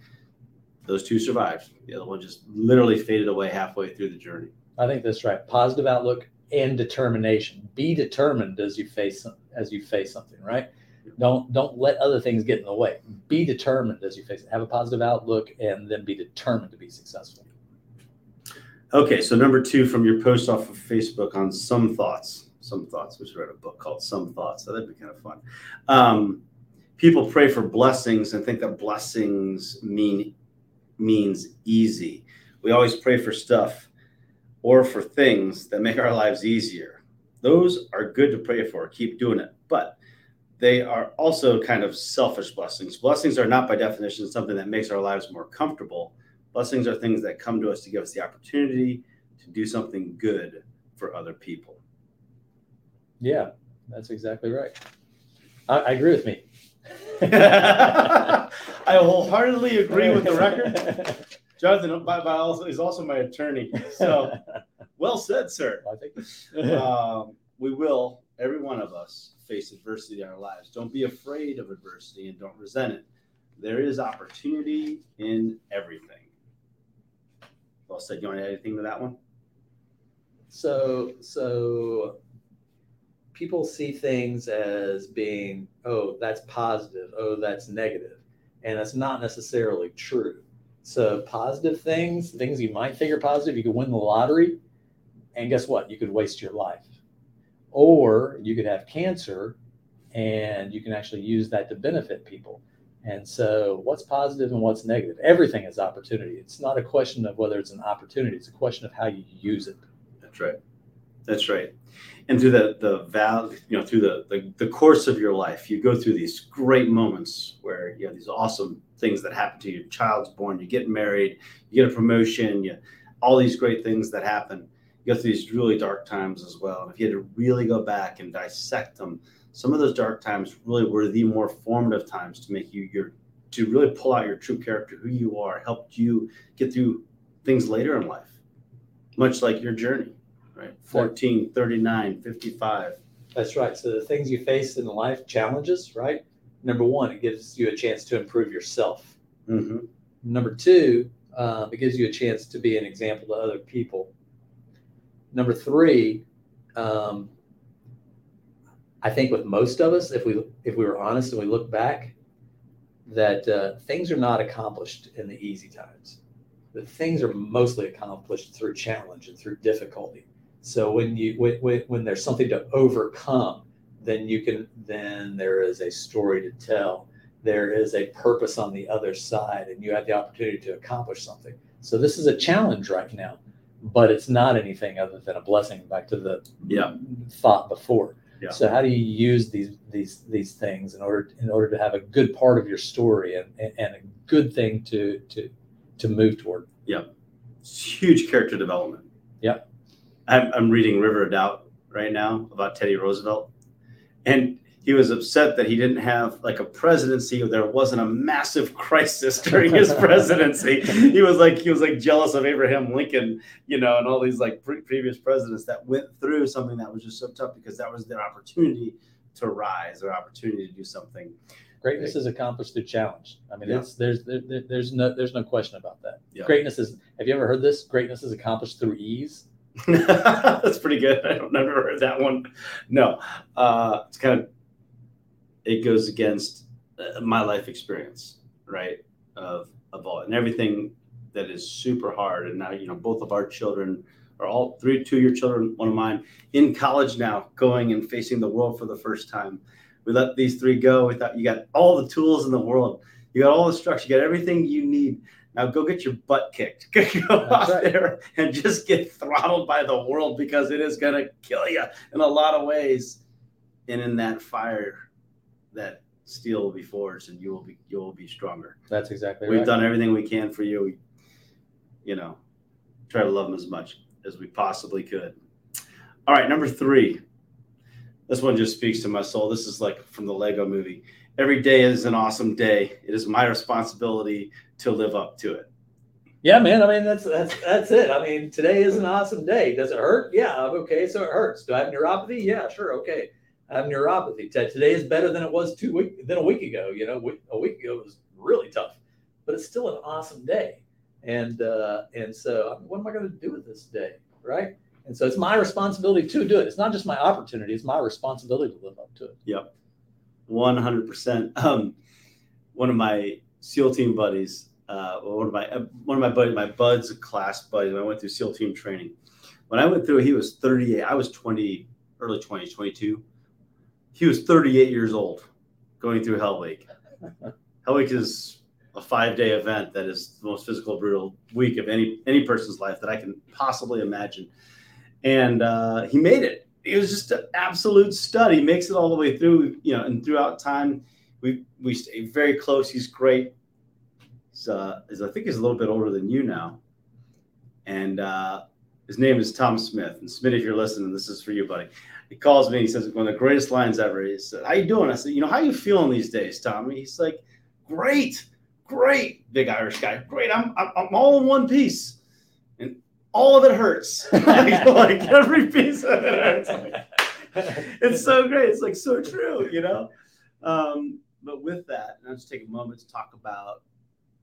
Those two survived. The other one just literally faded away halfway through the journey. I think that's right. Positive outlook and determination. Be determined as you face as you face something, right? Don't don't let other things get in the way. Be determined as you face it. Have a positive outlook and then be determined to be successful. Okay, so number two from your post off of Facebook on some thoughts. Some thoughts. We should write a book called Some Thoughts. So that'd be kind of fun. Um, people pray for blessings and think that blessings mean means easy. We always pray for stuff or for things that make our lives easier. Those are good to pray for. Keep doing it. But they are also kind of selfish blessings. Blessings are not by definition something that makes our lives more comfortable. Blessings are things that come to us to give us the opportunity to do something good for other people. Yeah, that's exactly right. I, I agree with me. I wholeheartedly agree with the record. Jonathan by, by also, is also my attorney. So well said, sir. I think Um, we will, every one of us, face adversity in our lives. Don't be afraid of adversity and don't resent it. There is opportunity in everything. Well said. You want to add anything to that one? so so people see things as being oh that's positive oh that's negative and that's not necessarily true so positive things things you might think are positive you could win the lottery and guess what you could waste your life or you could have cancer and you can actually use that to benefit people and so what's positive and what's negative everything is opportunity it's not a question of whether it's an opportunity it's a question of how you use it That's right. That's right. And through the the val, you know, through the, the the course of your life, you go through these great moments where you have these awesome things that happen to you. Your child's born, you get married, you get a promotion, you all these great things that happen. You go through these really dark times as well. And if you had to really go back and dissect them, some of those dark times really were the more formative times to make you your to really pull out your true character, who you are, helped you get through things later in life, much like your journey, right? 14, 39, 55. That's right. So the things you face in life, challenges, right? Number one, it gives you a chance to improve yourself. hmm Number two, um, it gives you a chance to be an example to other people. Number three, um, I think with most of us, if we if we were honest and we look back, that uh, things are not accomplished in the easy times. The things are mostly accomplished through challenge and through difficulty. So when you when, when, when there's something to overcome, then you can then there is a story to tell. There is a purpose on the other side, and you have the opportunity to accomplish something. So this is a challenge right now, but it's not anything other than a blessing. Back to the Yeah. thought before. Yeah. So how do you use these these these things in order in order to have a good part of your story and, and, a good thing to to to move toward? It's huge character development. Yeah. I'm, I'm reading River of Doubt right now about Teddy Roosevelt. And he was upset that he didn't have like a presidency or there wasn't a massive crisis during his presidency. he was like he was like jealous of Abraham Lincoln, you know, and all these like pre- previous presidents that went through something that was just so tough because that was their opportunity to rise, their opportunity to do something. Greatness is accomplished through challenge. I mean, Yeah. it's there's there, there- there's no there's no question about that. Yeah. Greatness is. Have you ever heard this? Greatness is accomplished through ease. That's pretty good. I don't never heard that one. No, uh, it's kind of it goes against uh, my life experience, right? Of of all and everything that is super hard. And now you know both of our children are all three, two of your children, one of mine, in college now, going and facing the world for the first time. We let these three go. We thought you got all the tools in the world. You got all the structure. You got everything you need. Now go get your butt kicked. go out right. there and just get throttled by the world because it is going to kill you in a lot of ways. And in that fire, that steel will be forged, and you will be you will be stronger. That's exactly We've right. done everything we can for you. We, you know, try to love them as much as we possibly could. All right, number three. This one just speaks to my soul. This is like from the Lego movie. every day is an awesome day. It is my responsibility to live up to it. Yeah, man. I mean, that's that's that's it. I mean, today is an awesome day. Does it hurt? Yeah. Okay. So it hurts. Do I have neuropathy? Yeah. Sure. Okay. I have neuropathy. Today is better than it was two week than a week ago. You know, a week ago was really tough, but it's still an awesome day. And uh, and so, what am I going to do with this day, right? And so, it's my responsibility to do it. It's not just my opportunity; it's my responsibility to live up to it. Yep, one hundred percent. Um, one of my SEAL team buddies, uh, one of my uh, one of my buddies, my buds, class buddies. I went through SEAL team training. When I went through, he was thirty eight. I was twenty, early twenties, twenty two. He was thirty eight years old, going through Hell Week. Hell Week is a five day event that is the most physical, brutal week of any any person's life that I can possibly imagine. And uh, he made it. It was just an absolute stud. He makes it all the way through, you know, and throughout time, we we stay very close. He's great. He's, uh, he's, I think he's a little bit older than you now, and uh, his name is Tom Smith. And Smith, if you're listening, this is for you, buddy. He calls me. He says one of the greatest lines ever. He said, "How you doing?" I said, "You know, how you feeling these days, Tommy?" He's like, "Great." great, big Irish guy. Great. I'm, I'm, I'm all in one piece. And all of it hurts. like, every piece of it hurts. it's so great. It's like so true, you know? Um, but with that, let's take a moment to talk about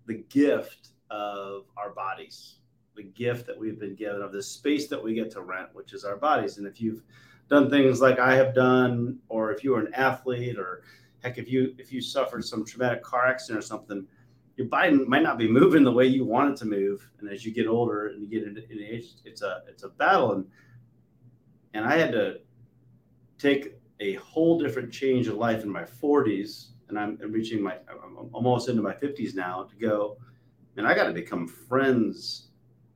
the gift of our bodies, the gift that we've been given of this space that we get to rent, which is our bodies. And if you've done things like I have done, or if you were an athlete, or heck, if you if you suffered some traumatic car accident or something, your body might not be moving the way you want it to move. And as you get older and you get into, in age, it's a it's a battle. And and I had to take a whole different change of life in my 40s, and I'm, I'm reaching my I'm almost into my 50s now to go. And I got to become friends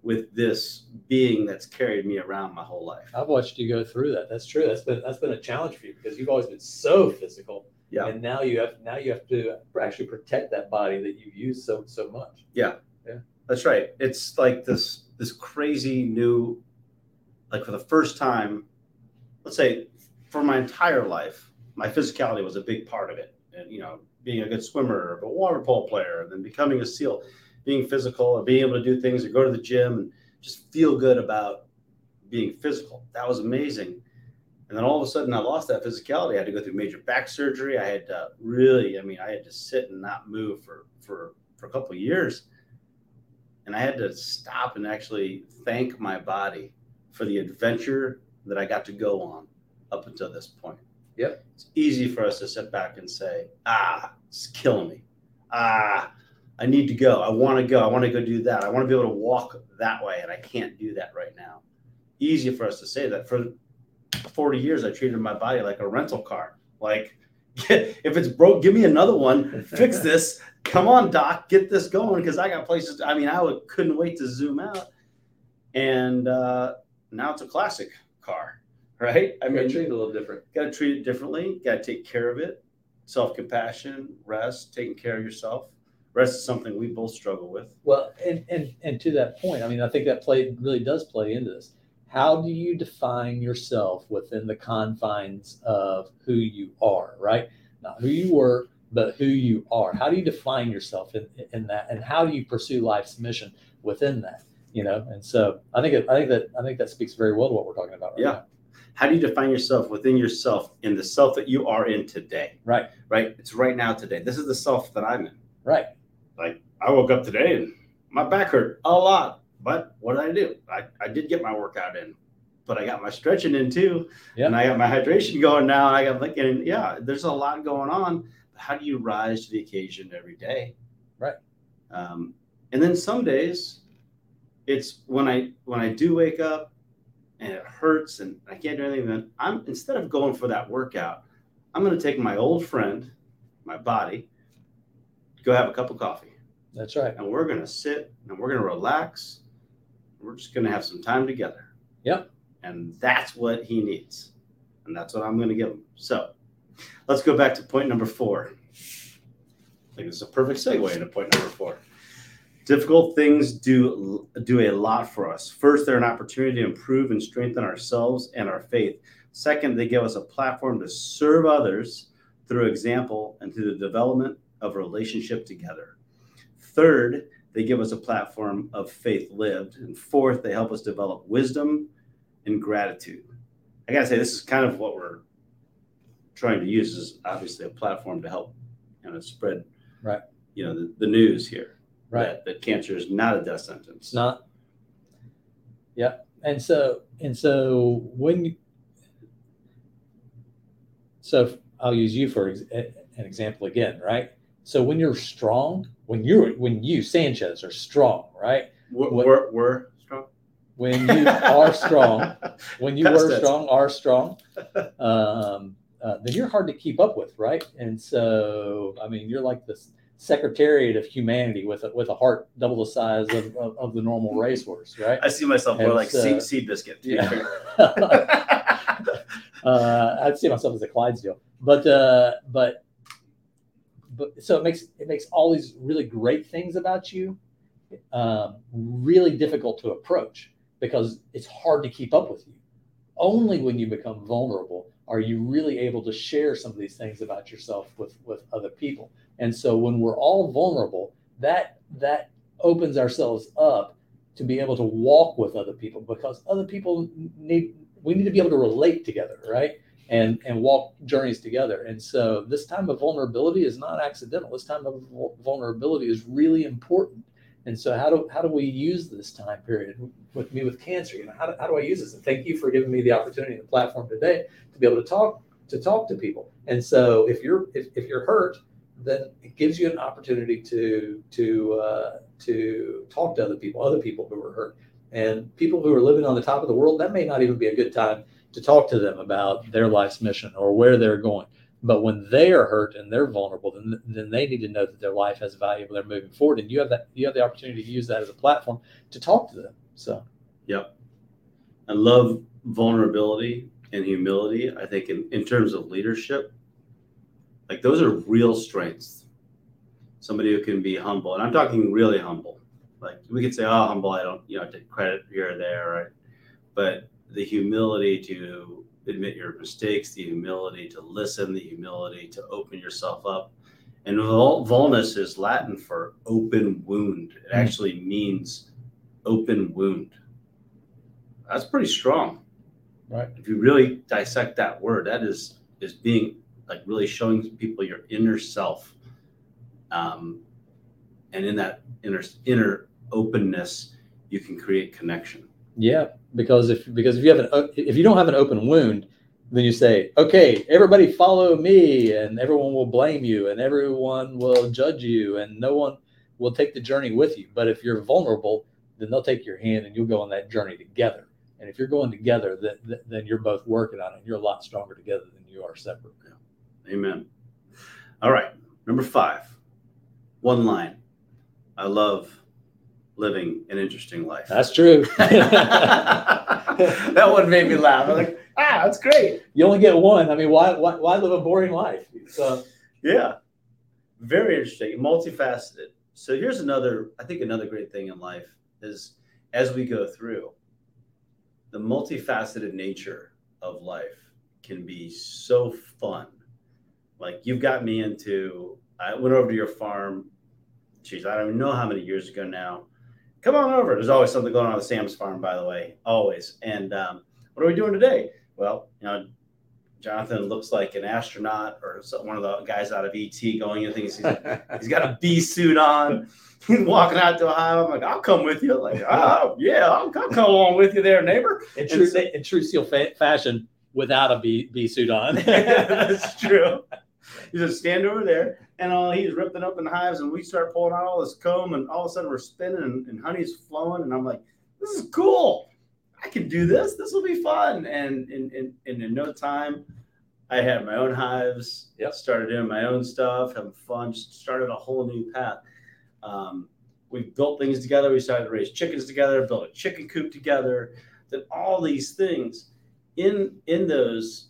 with this being that's carried me around my whole life. I've watched you go through that. That's true. That's been that's been a challenge for you because you've always been so physical yeah. And now you have now you have to actually protect that body that you use so so much. Yeah. Yeah. That's right. It's like this this crazy new like for the first time, let's say for my entire life, my physicality was a big part of it. And you know, being a good swimmer, a water polo player, and then becoming a SEAL, being physical and being able to do things or go to the gym and just feel good about being physical. That was amazing. And then all of a sudden, I lost that physicality. I had to go through major back surgery. I had to really, I mean, I had to sit and not move for for for a couple of years, and I had to stop and actually thank my body for the adventure that I got to go on up until this point. Yep. It's easy for us to sit back and say, "Ah, it's killing me. Ah, I need to go. I want to go. I want to go do that. I want to be able to walk that way, and I can't do that right now." Easy for us to say that. For 40 years, I treated my body like a rental car. Like, if it's broke, give me another one. Fix this. Come on, doc, get this going because I got places. To, I mean, I would, couldn't wait to zoom out. And uh, now it's a classic car, right? I mean, treat it a little different. Got to treat it differently. Got to take care of it. Self compassion, rest, taking care of yourself. Rest is something we both struggle with. Well, and and and to that point, I mean, I think that play really does play into this how do you define yourself within the confines of who you are, right? Not who you were, but who you are. How do you define yourself in, in that, and how do you pursue life's mission within that? You know, and so I think it, I think that I think that speaks very well to what we're talking about. Right yeah. Now. How do you define yourself within yourself in the self that you are in today? Right. Right. It's right now today. This is the self that I'm in. Right. Like I woke up today and my back hurt a lot but what did I do? I, I did get my workout in, but I got my stretching in too. Yep. And I got my hydration going now. And I got like, and yeah, there's a lot going on. But how do you rise to the occasion every day? Right. Um, and then some days it's when I when I do wake up and it hurts and I can't do anything, then I'm instead of going for that workout, I'm gonna take my old friend, my body, go have a cup of coffee. That's right. And we're gonna sit and we're gonna relax we're just going to have some time together. Yep. And that's what he needs. And that's what I'm going to give him. So let's go back to point number four. I think it's a perfect segue into point number four. Difficult things do do a lot for us. First, they're an opportunity to improve and strengthen ourselves and our faith. Second, they give us a platform to serve others. through example and through the development of relationship together. Third, they give us a platform of faith lived. And fourth, they help us develop wisdom and gratitude. I gotta say, this is kind of what we're trying to use is obviously a platform to help you know spread right. you know the, the news here. Right. That, that cancer is not a death sentence. Not. Yeah. And so and so when you, so i'll use you for an example again right so when you're strong when you're when you sanchez are strong right we're, we're, we're strong when you are strong when you were strong are strong um, uh, then you're hard to keep up with, right? And so, I mean, you're like the secretariat of humanity with a, with a heart double the size of, of, of the normal racehorse, right? I see myself more like uh, Seabiscuit. Yeah. uh, I'd see myself as a Clydesdale, but uh, but but so it makes it makes all these really great things about you um, really difficult to approach because it's hard to keep up with you. Only when you become vulnerable are you really able to share some of these things about yourself with with other people and so when we're all vulnerable that that opens ourselves up to be able to walk with other people because other people need we need to be able to relate together right and and walk journeys together and so this time of vulnerability is not accidental this time of vulnerability is really important and so how do how do we use this time period with me with cancer? You know, how do, how do I use this? And thank you for giving me the opportunity and the platform today to be able to talk to talk to people. And so if you're if, if you're hurt, then it gives you an opportunity to to uh, to talk to other people, other people who are hurt, and people who are living on the top of the world. That may not even be a good time to talk to them about their life's mission or where they're going. But when they are hurt and they're vulnerable, then then they need to know that their life has value and they're moving forward. And you have that you have the opportunity to use that as a platform to talk to them. So, yep, I love vulnerability and humility. I think in, in terms of leadership, like those are real strengths. Somebody who can be humble, and I'm talking really humble. Like we could say, "Oh, humble," I don't, you know, take credit here or there, right? But the humility to admit your mistakes, the humility to listen, the humility to open yourself up. And vulnus is Latin for open wound. It hmm. actually means open wound. That's pretty strong. Right. If you really dissect that word, that is is being like really showing people your inner self. Um, and in that inner inner openness, you can create connection. Yeah, because if because if you have an if you don't have an open wound, then you say, okay, everybody follow me, and everyone will blame you, and everyone will judge you, and no one will take the journey with you. But if you're vulnerable, then they'll take your hand, and you'll go on that journey together. And if you're going together, then then you're both working on it. And you're a lot stronger together than you are separate. Amen. All right, number five, one line. I love living an interesting life. That's true. that one made me laugh. I'm like, ah, that's great. You only get one. I mean, why why, why live a boring life? So yeah, very interesting, multifaceted. So here's another. I think another great thing in life is as we go through the multifaceted nature of life can be so fun. Like you've got me into. I went over to your farm. Geez, I don't know how many years ago now come on over. There's always something going on at Sam's farm, by the way, always. And um, what are we doing today? Well, you know, Jonathan looks like an astronaut or one of the guys out of ET going and things. He's, he's got a bee suit on. He's walking out to a hive. I'm like, I'll come with you. Like, oh yeah, I'll, I'll come along with you there, neighbor. In true, so, in true seal fa- fashion, without a bee, bee suit on. That's true. He's just stand over there, and uh, he's ripping up in hives, and we start pulling out all this comb, and all of a sudden we're spinning, and, and honey's flowing, and I'm like, this is cool. I can do this. This will be fun. And in, in, in, in no time, I had my own hives, yep. started doing my own stuff, having fun, just started a whole new path. Um, we built things together. We started to raise chickens together, built a chicken coop together. That all these things in in those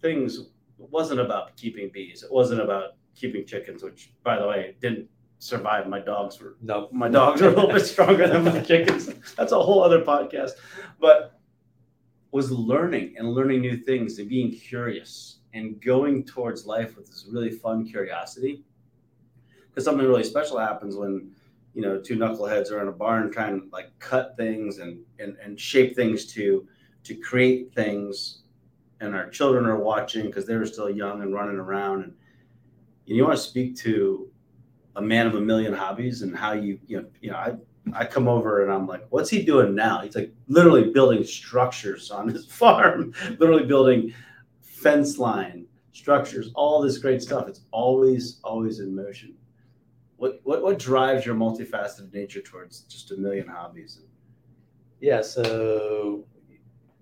things wasn't about keeping bees. It wasn't about keeping chickens, which, by the way, didn't survive. My dogs were no, my dogs are a little bit stronger than my chickens. That's a whole other podcast. But was learning and learning new things and being curious and going towards life with this really fun curiosity. Because something really special happens when you know two knuckleheads are in a barn trying to like cut things and and, and shape things to to create things and our children are watching because they were still young and running around and you want to speak to a man of a million hobbies and how you you know you know I I come over and I'm like, what's he doing now? He's like literally building structures on his farm, literally building fence line structures, all this great stuff. It's always always in motion. What what what drives your multifaceted nature towards just a million hobbies? Yeah, so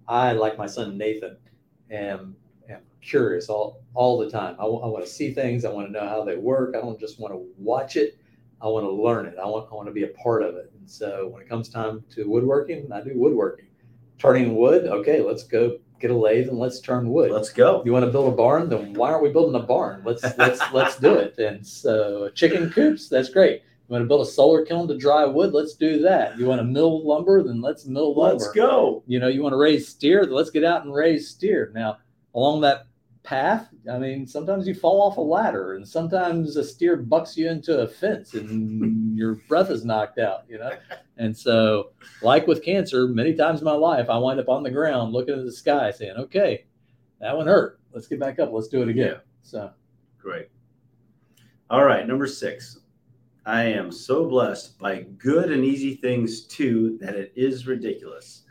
I like my son Nathan am curious all all the time. I, I want to see things. I want to know how they work. I don't just want to watch it. I want to learn it. I want I want to be a part of it. And so when it comes time to woodworking, I do woodworking. Turning wood, okay, let's go get a lathe and let's turn wood. Let's go. You want to build a barn? Then why aren't we building a barn? Let's let's let's do it. And so chicken coops, that's great. You want to build a solar kiln to dry wood? Let's do that. You want to mill lumber? Then let's mill lumber. Let's go. You know, you want to raise steer? Let's get out and raise steer. Now, along that path, I mean, sometimes you fall off a ladder, and sometimes a steer bucks you into a fence, and your breath is knocked out. You know, and so, like with cancer, many times in my life, I wind up on the ground looking at the sky, saying, "Okay, that one hurt. Let's get back up. Let's do it again." Yeah. So, Great. All right, number six. I am so blessed by good and easy things too that it is ridiculous.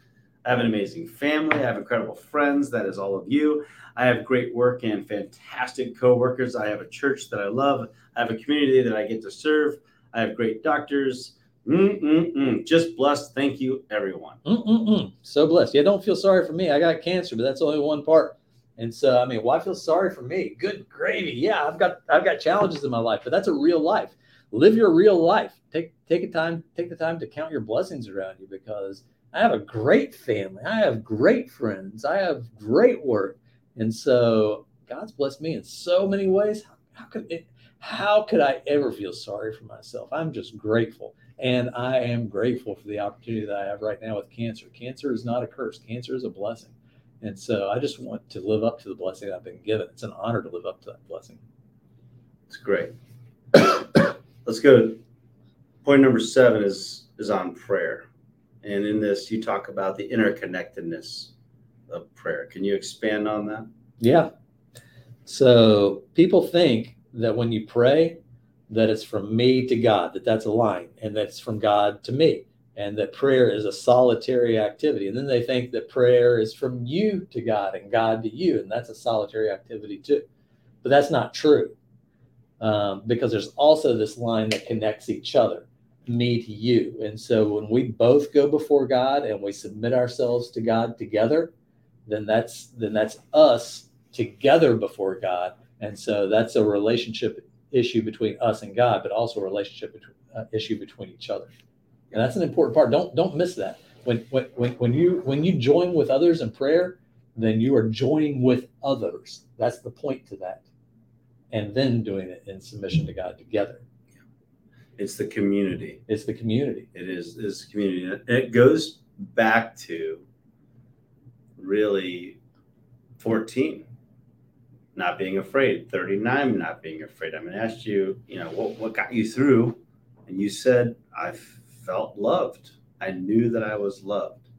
I have an amazing family. I have incredible friends. That is all of you. I have great work and fantastic coworkers. I have a church that I love. I have a community that I get to serve. I have great doctors. Mm-mm-mm. Just blessed. Thank you, everyone. Mm-mm-mm. so blessed. Yeah, don't feel sorry for me. I got cancer, but that's only one part. And so, I mean, why feel sorry for me? Good gravy. Yeah, I've got I've got challenges in my life, but that's a real life. Live your real life. Take take a time take the time to count your blessings around you because I have a great family. I have great friends. I have great work. And so God's blessed me in so many ways. How, how could it, how could I ever feel sorry for myself? I'm just grateful. And I am grateful for the opportunity that I have right now with cancer. Cancer is not a curse. Cancer is a blessing. And so I just want to live up to the blessing I've been given. It's an honor to live up to that blessing. It's great. Let's go. Point number seven is is on prayer. And in this, you talk about the interconnectedness of prayer. Can you expand on that? Yeah. So people think that when you pray, that it's from me to God, that that's a line, and that's from God to me, and that prayer is a solitary activity. And then they think that prayer is from you to God and God to you, and that's a solitary activity too. But that's not true um, because there's also this line that connects each other, me to you. And so when we both go before God and we submit ourselves to God together, then that's then that's us together before God. And so that's a relationship issue between us and God, but also a relationship between, uh, issue between each other. And that's an important part. Don't don't miss that. When when when when you when you join with others in prayer, then you are joining with others. That's the point to that. And then doing it in submission to God together. It's the community. It's the community. It is is community. It goes back to really 14 not being afraid 39 not being afraid i'm going to ask you you know what, what got you through and you said i felt loved i knew that i was loved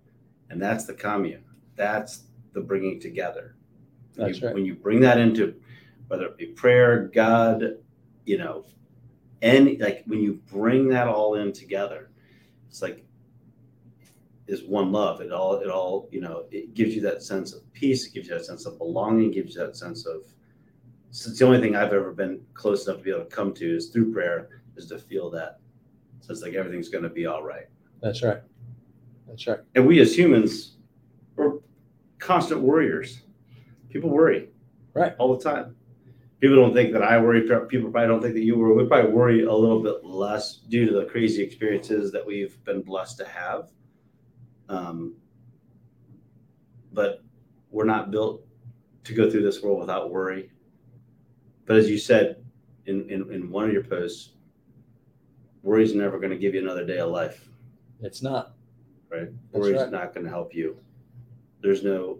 and that's the commune that's the bringing together That's you, right. when you bring that into whether it be prayer god you know any like when you bring that all in together it's like is one love it all it all you know it gives you that sense of peace it gives you that sense of belonging gives you that sense of so it's the only thing i've ever been close enough to be able to come to is through prayer is to feel that so it's like everything's going to be all right That's right. That's right. and we as humans we're constant worriers people worry Right. all the time people don't think that i worry people probably don't think that you worry we probably worry a little bit less due to the crazy experiences that we've been blessed to have um, but we're not built to go through this world without worry but as you said in, in, in one of your posts worry is never going to give you another day of life It's not. right? That's Worry's right. not going to help you. There's no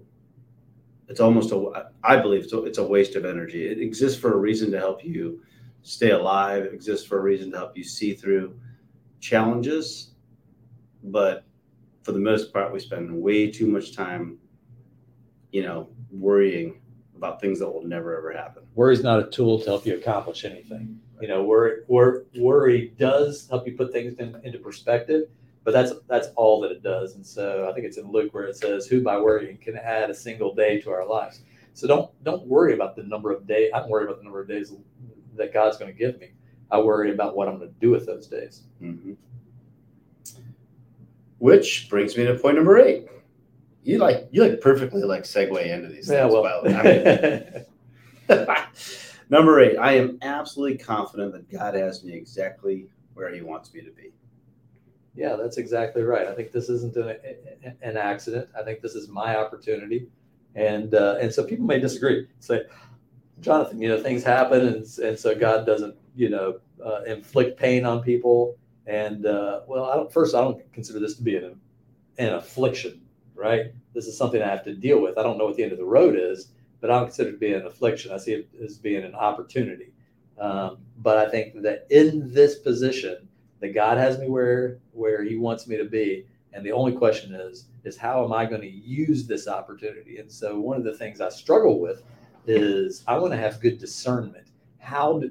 it's almost a I believe it's a, it's a waste of energy. It exists for a reason to help you stay alive. It exists for a reason to help you see through challenges, but for the most part, we spend way too much time, you know, worrying about things that will never ever happen. worry is not a tool to help you accomplish anything. You know, worry, worry, does help you put things in, into perspective, but that's that's all that it does. And so I think it's in Luke where it says, "Who by worrying can add a single day to our lives." So don't don't worry about the number of days. I don't worry about the number of days that God's going to give me. I worry about what I'm going to do with those days. Mm-hmm. Which brings me to point number eight. You like you like perfectly like segue into these Yeah, things. well. I mean, number eight. I am absolutely confident that God has me exactly where He wants me to be. Yeah, that's exactly right. I think this isn't an, an accident. I think this is my opportunity, and uh, and so people may disagree. Say, Jonathan, you know, things happen, and and so God doesn't, you know, uh, inflict pain on people. And uh, well, I don't. First, I don't consider this to be an an affliction, right? This is something I have to deal with. I don't know what the end of the road is, but I don't consider it to be an affliction. I see it as being an opportunity. Um, but I think that in this position, that God has me where where He wants me to be, and the only question is is how am I going to use this opportunity? And so one of the things I struggle with is I want to have good discernment. How, do,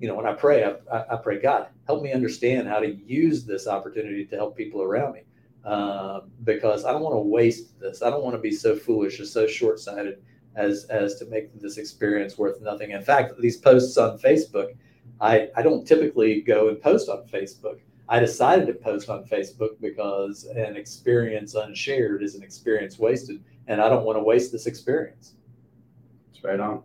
you know, when I pray, I, I, pray, God, help me understand how to use this opportunity to help people around me. Uh, because I don't want to waste this. I don't want to be so foolish or so short sighted as as to make this experience worth nothing. In fact, these posts on Facebook, I, I don't typically go and post on Facebook. I decided to post on Facebook because an experience unshared is an experience wasted, and I don't want to waste this experience. It's right on.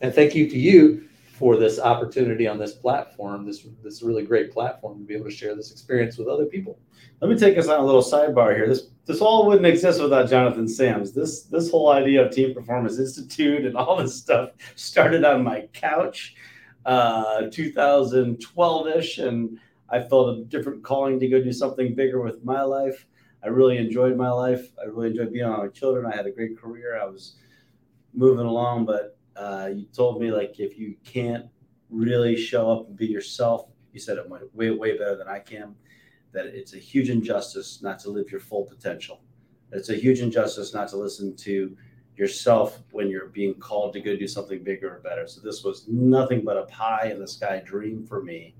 And thank you to you for this opportunity on this platform, this this really great platform to be able to share this experience with other people. Let me take us on a little sidebar here. This this all wouldn't exist without Jonathan Sams. This this whole idea of Team Performance Institute and all this stuff started on my couch, uh, 2012ish, and I felt a different calling to go do something bigger with my life. I really enjoyed my life. I really enjoyed being on my children. I had a great career. I was moving along, but uh, you told me like if you can't really show up and be yourself, you said it went way way better than I can. That it's a huge injustice not to live your full potential. It's a huge injustice not to listen to yourself when you're being called to go do something bigger or better. So this was nothing but a pie in the sky dream for me,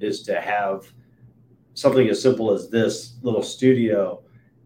is to have something as simple as this little studio,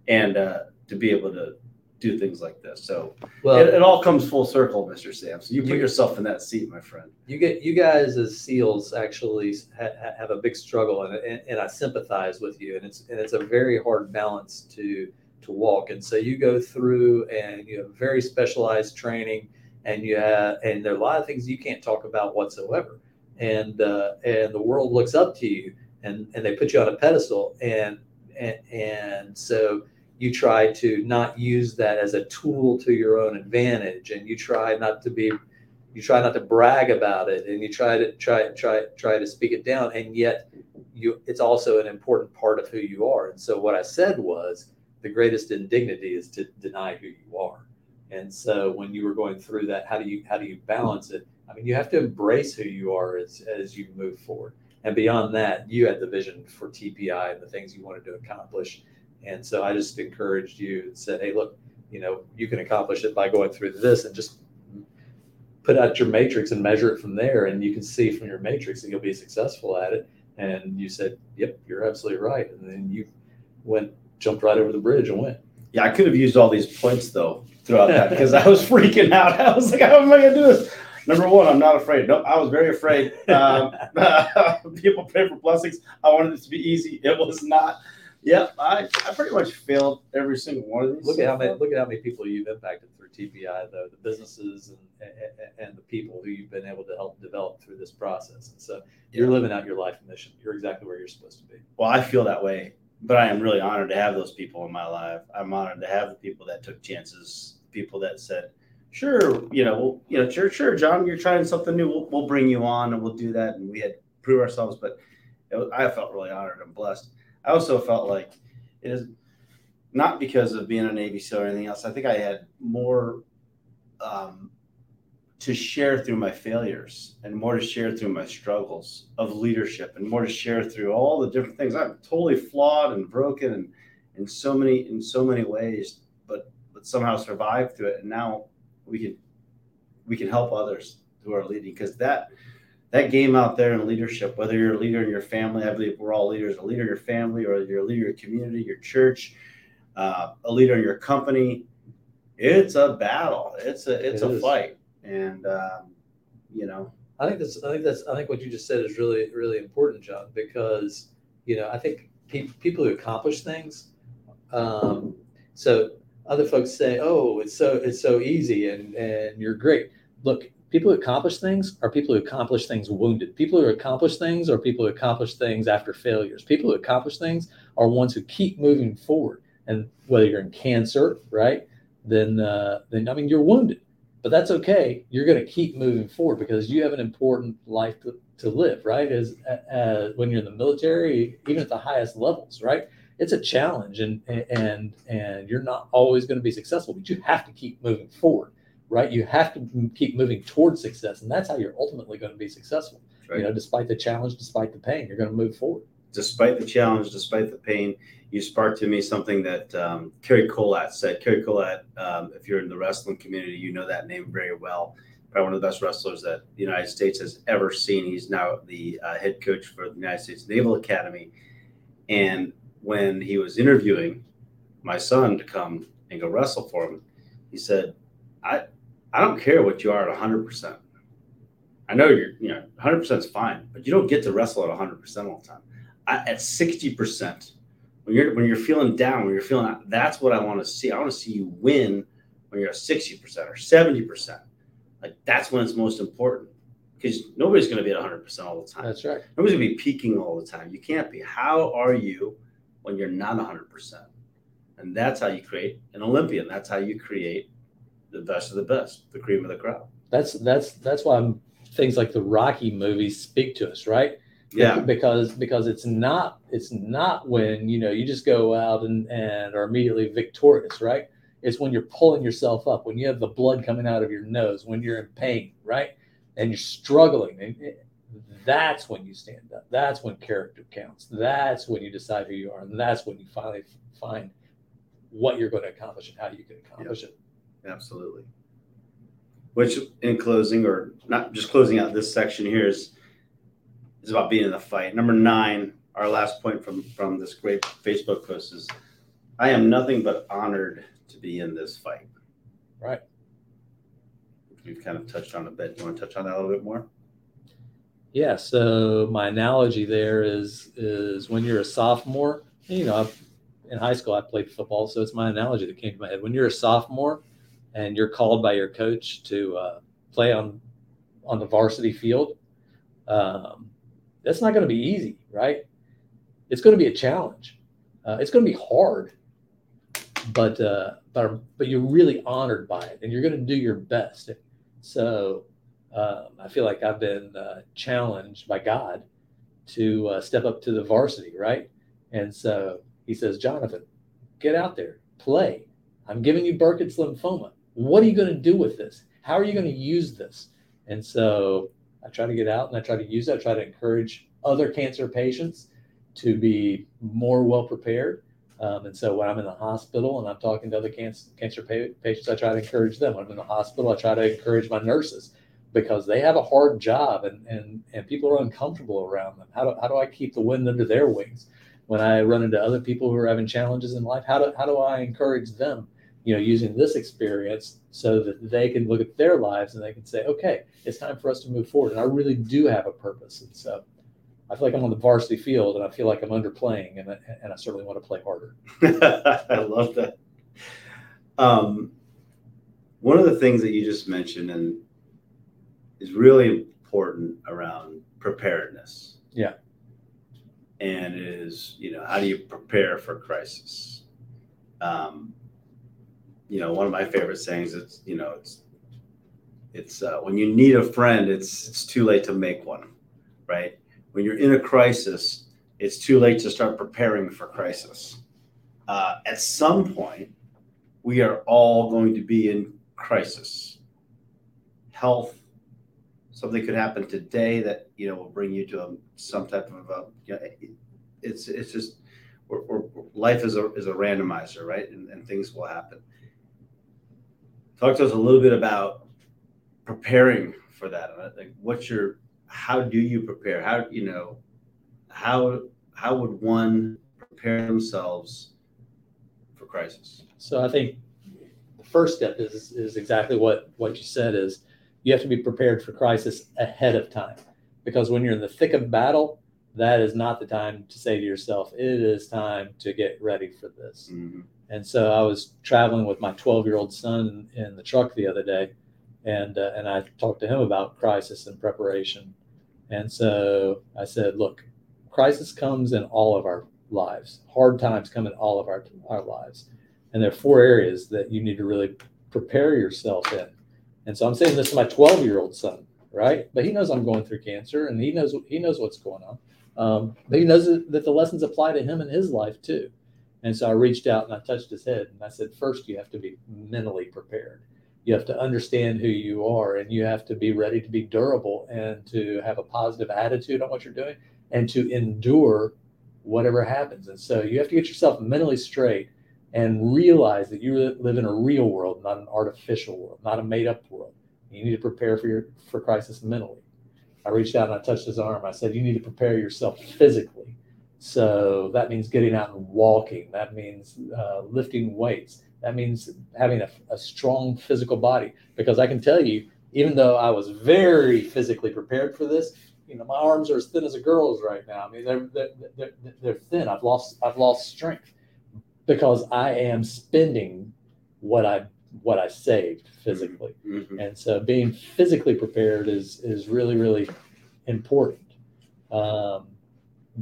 and uh, to be able to do things like this. So well, it, it all comes full circle, Mr. Sams. So you put you, yourself in that seat, my friend. You get you guys as SEALs actually ha- have a big struggle, and, and, and I sympathize with you. And it's and it's a very hard balance to to walk. And so you go through, and you have very specialized training, and you have and there are a lot of things you can't talk about whatsoever. And uh, and the world looks up to you, and and they put you on a pedestal, and and, and so you try to not use that as a tool to your own advantage and you try not to be you try not to brag about it and you try to try try try to speak it down and yet you it's also an important part of who you are and so what i said was the greatest indignity is to deny who you are and so when you were going through that how do you how do you balance it i mean you have to embrace who you are as as you move forward and beyond that you had the vision for tpi and the things you wanted to accomplish and so I just encouraged you and said, hey, look, you know, you can accomplish it by going through this and just put out your matrix and measure it from there. And you can see from your matrix that you'll be successful at it. And you said, yep, you're absolutely right. And then you went, jumped right over the bridge and went. Yeah, I could have used all these points though throughout that because I was freaking out. I was like, how am I going to do this? Number one, I'm not afraid. No, I was very afraid. Um, people pray for blessings. I wanted it to be easy. It was not. Yep, I, I pretty much failed every single one of these. Look at how many look at how many people you've impacted through TPI, though the businesses and, and, and the people who you've been able to help develop through this process. And so you're living out your life mission. You're exactly where you're supposed to be. Well, I feel that way, but I am really honored to have those people in my life. I'm honored to have the people that took chances, people that said, "Sure, you know, we'll, you know, sure, sure, John, you're trying something new. We'll, we'll bring you on, and we'll do that." And we had prove ourselves, but was, I felt really honored and blessed. I also felt like it is not because of being a Navy SEAL or anything else. I think I had more um, to share through my failures and more to share through my struggles of leadership and more to share through all the different things. I'm totally flawed and broken and in so many in so many ways, but but somehow survive through it. And now we can we can help others who are leading because that that game out there in leadership, whether you're a leader in your family, I believe we're all leaders, a leader in your family, or you're a leader in your community, your church, uh, a leader in your company, it's a battle. It's a it's It a is. fight, and um, you know, I think that's I think that's I think what you just said is really really important, John, because you know I think pe- people who accomplish things. Um, so other folks say, "Oh, it's so it's so easy and and you're great." Look, people who accomplish things are people who accomplish things wounded. People who accomplish things are people who accomplish things after failures. People who accomplish things are ones who keep moving forward. And whether you're in cancer, right, then uh, then I mean you're wounded but that's okay. You're going to keep moving forward because you have an important life to, to live, right? As, as when you're in the military, even at the highest levels, right? It's a challenge, and and and you're not always going to be successful, but you have to keep moving forward, right? You have to keep moving towards success, and that's how you're ultimately going to be successful. Right. You know, despite the challenge, despite the pain, you're going to move forward. Despite the challenge, despite the pain, you sparked in me something that um, Cary Kolat said. Cary Kolat, um, if you're in the wrestling community, you know that name very well. Probably one of the best wrestlers that the United States has ever seen. He's now the uh, head coach for the United States Naval Academy. And when he was interviewing my son to come and go wrestle for him, he said, "I, I don't care what you are at 100 percent. I know you're, you know, 100 percent is fine, but you don't get to wrestle at 100 percent all the time." At 60% when you're when you're feeling down when you're feeling that's what i want to see. I want to see you win when you're at 60% or 70% like that's when it's most important because nobody's going to be at 100% all the time. That's right. nobody's going to be peaking all the time. You can't be. How are you when you're not 100% and that's how you create an olympian. That's how you create the best of the best the cream of the crop. That's that's that's why I'm, things like the Rocky movies speak to us, right? Yeah. Because because it's not it's not when you know you just go out and and are immediately victorious right? It's when you're pulling yourself up when you have the blood coming out of your nose when you're in pain right? And you're struggling and it- that's when you stand up. That's when character counts. That's when you decide who you are and that's when you finally find what you're going to accomplish and how you can accomplish it. Absolutely. Which, in closing, or not just closing out this section here, is is about being in the fight. Number nine, our last point from from this great Facebook post is, "I am nothing but honored to be in this fight." Right. We've kind of touched on a bit. You want to touch on that a little bit more? Yeah. So my analogy there is is when you're a sophomore, you know, I've, in high school I played football, so it's my analogy that came to my head. When you're a sophomore and you're called by your coach to uh, play on on the varsity field, um, that's not going to be easy, right? It's going to be a challenge. Uh, it's going to be hard, but uh, but but you're really honored by it, and you're going to do your best. So um, I feel like I've been uh, challenged by God to uh, step up to the varsity, right? And so he says, Jonathan, get out there, play. I'm giving you Burkitt's lymphoma. What are you going to do with this? How are you going to use this? And so I try to get out and I try to use it. I try to encourage other cancer patients to be more well prepared. Um, and so when I'm in the hospital and I'm talking to other cancer, cancer pa- patients, I try to encourage them. When I'm in the hospital, I try to encourage my nurses because they have a hard job and, and, and people are uncomfortable around them. How do, how do I keep the wind under their wings? When I run into other people who are having challenges in life, how do, how do I encourage them, you know, using this experience so that they can look at their lives and they can say, okay, it's time for us to move forward. And I really do have a purpose. And so I feel like I'm on the varsity field and I feel like I'm underplaying and, I- and I certainly want to play harder. I love that. Um, one of the things that you just mentioned and is really important around preparedness. Yeah. And is, you know, how do you prepare for crisis? Um, you know, one of my favorite sayings is, you know, it's, it's uh, when you need a friend, it's it's too late to make one, right? When you're in a crisis, it's too late to start preparing for crisis. Uh, at some point, we are all going to be in crisis. health. Something could happen today that you know will bring you to a, some type of a. You know, it's it's just we're, we're, life is a is a randomizer, right? And, and things will happen. Talk to us a little bit about preparing for that. Like, what's your how do you prepare? How you know how how would one prepare themselves for crisis? So I think the first step is is exactly what what you said is you have to be prepared for crisis ahead of time because when you're in the thick of battle that is not the time to say to yourself it is time to get ready for this mm-hmm. And so i was traveling with my 12 year old son in the truck the other day and uh, and i talked to him about crisis and preparation and so i said look crisis comes in all of our lives. Hard times come in all of our, our lives. And there are four areas that you need to really prepare yourself in. And so I'm saying this to my 12 year old son, right? But he knows I'm going through cancer and he knows he knows what's going on. Um, but he knows that the lessons apply to him in his life too. And so I reached out and I touched his head and I said, first, you have to be mentally prepared. You have to understand who you are and you have to be ready to be durable and to have a positive attitude on what you're doing and to endure whatever happens. And so you have to get yourself mentally straight and realize that you live in a real world, not an artificial world, not a made up world. You need to prepare for your for crisis mentally. I reached out and I touched his arm. I said, you need to prepare yourself physically. So that means getting out and walking. That means uh, lifting weights. That means having a, a strong physical body. Because I can tell you, even though I was very physically prepared for this, you know, my arms are as thin as a girl's right now. I mean, they're, they're, they're, they're thin. I've lost, I've lost strength because I am spending what I, what I saved physically. Mm-hmm. And so being physically prepared is, is really, really important. Um,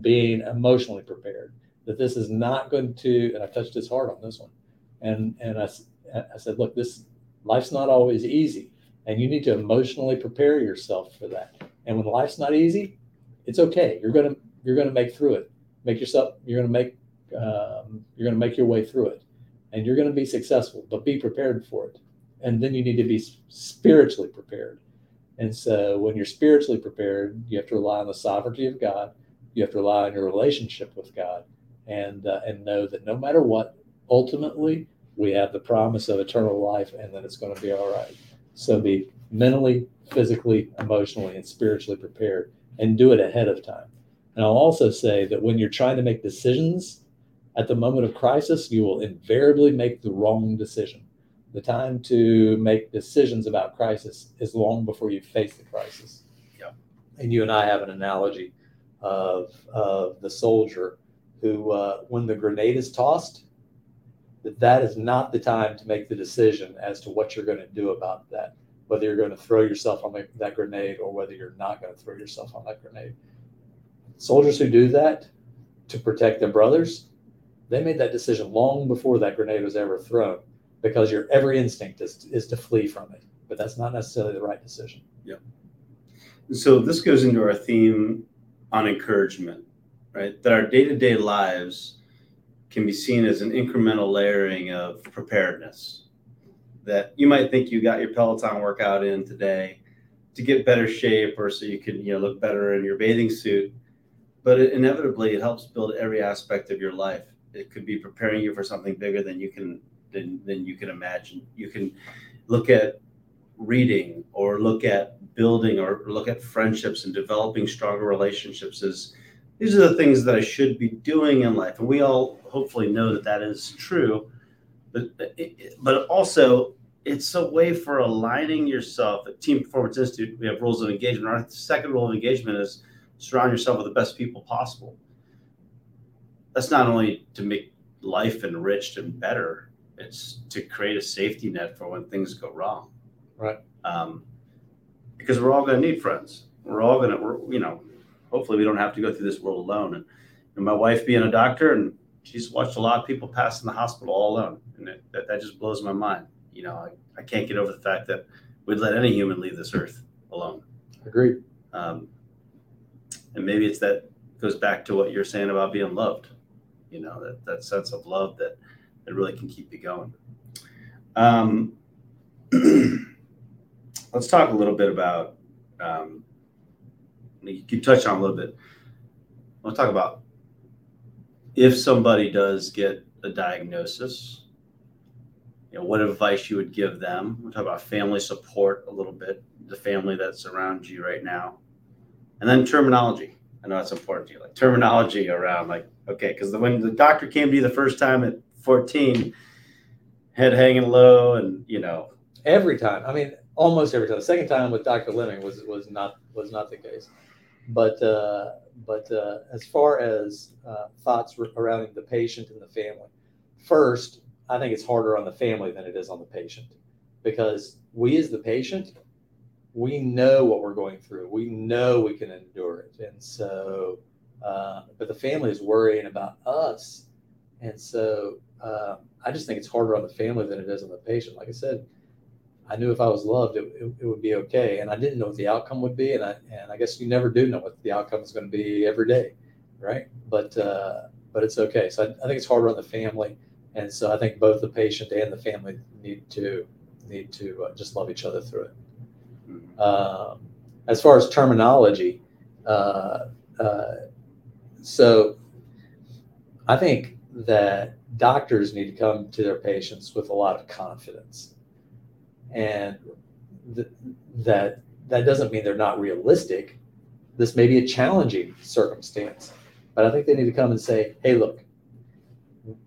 being emotionally prepared that this is not going to, and I touched his heart on this one. And, and I, I said, look, this life's not always easy and you need to emotionally prepare yourself for that and when life's not easy, it's okay. You're gonna you're gonna make through it. Make yourself. You're gonna make um, you're gonna make your way through it, and you're gonna be successful. But be prepared for it. And then you need to be spiritually prepared. And so when you're spiritually prepared, you have to rely on the sovereignty of God. You have to rely on your relationship with God, and uh, and know that no matter what, ultimately we have the promise of eternal life, and that it's going to be all right. So be mentally, physically, emotionally, and spiritually prepared and do it ahead of time. And I'll also say that when you're trying to make decisions at the moment of crisis, you will invariably make the wrong decision. The time to make decisions about crisis is long before you face the crisis. Yeah. And you and I have an analogy of, of the soldier who, uh, when the grenade is tossed, that that is not the time to make the decision as to what you're going to do about that whether you're going to throw yourself on that grenade or whether you're not going to throw yourself on that grenade. Soldiers who do that to protect their brothers, they made that decision long before that grenade was ever thrown because your every instinct is, is to flee from it. But that's not necessarily the right decision. Yeah. So this goes into our theme on encouragement, right? That our day to day lives can be seen as an incremental layering of preparedness. That you might think you got your Peloton workout in today to get better shape or so you can you know look better in your bathing suit but it, inevitably it helps build every aspect of your life. It could be preparing you for something bigger than you can than, than you can imagine. You can look at reading or look at building or look at friendships and developing stronger relationships is these are the things that i should be doing in life and we all hopefully know that that is true but but also it's a way for aligning yourself at Team Performance Institute. We have rules of engagement. Our second rule of engagement is surround yourself with the best people possible. That's not only to make life enriched and better, it's to create a safety net for when things go wrong. Right. Um, because we're all going to need friends. We're all going to, you know, hopefully we don't have to go through this world alone. And, and my wife being a doctor and she's watched a lot of people pass in the hospital all alone, and it, that that just blows my mind. You know, I, I can't get over the fact that we'd let any human leave this earth alone. Agreed. Um, and maybe it's that goes back to what you're saying about being loved. You know, that that sense of love that that really can keep you going. Um, let's talk a little bit about. Um, you touched on a little bit. Let's talk about if somebody does get a diagnosis. You know, what advice you would give them? We'll talk about family support a little bit, the family that's around you right now, and then terminology. I know that's important to you, like terminology around like okay, because when the doctor came to you the first time at 14, head hanging low, and you know every time. I mean, almost every time. The second time with Dr. Lemming was was not was not the case. But uh, but uh, as far as uh, thoughts around the patient and the family, first, I think it's harder on the family than it is on the patient because we as the patient, we know what we're going through. We know we can endure it, and so. Uh, but the family is worrying about us, and so uh, I just think it's harder on the family than it is on the patient. Like I said, I knew if I was loved, it, it, it, would be okay. And I didn't know what the outcome would be. And I, and I guess you never do know what the outcome is going to be every day. Right. But, uh, but it's okay. So I, I think it's harder on the family. And so I think both the patient and the family need to, need to uh, just love each other through it. Mm-hmm. Um, as far as terminology, uh, uh, so I think that doctors need to come to their patients with a lot of confidence and th- that that doesn't mean they're not realistic. This may be a challenging circumstance, but I think they need to come and say, "Hey, look,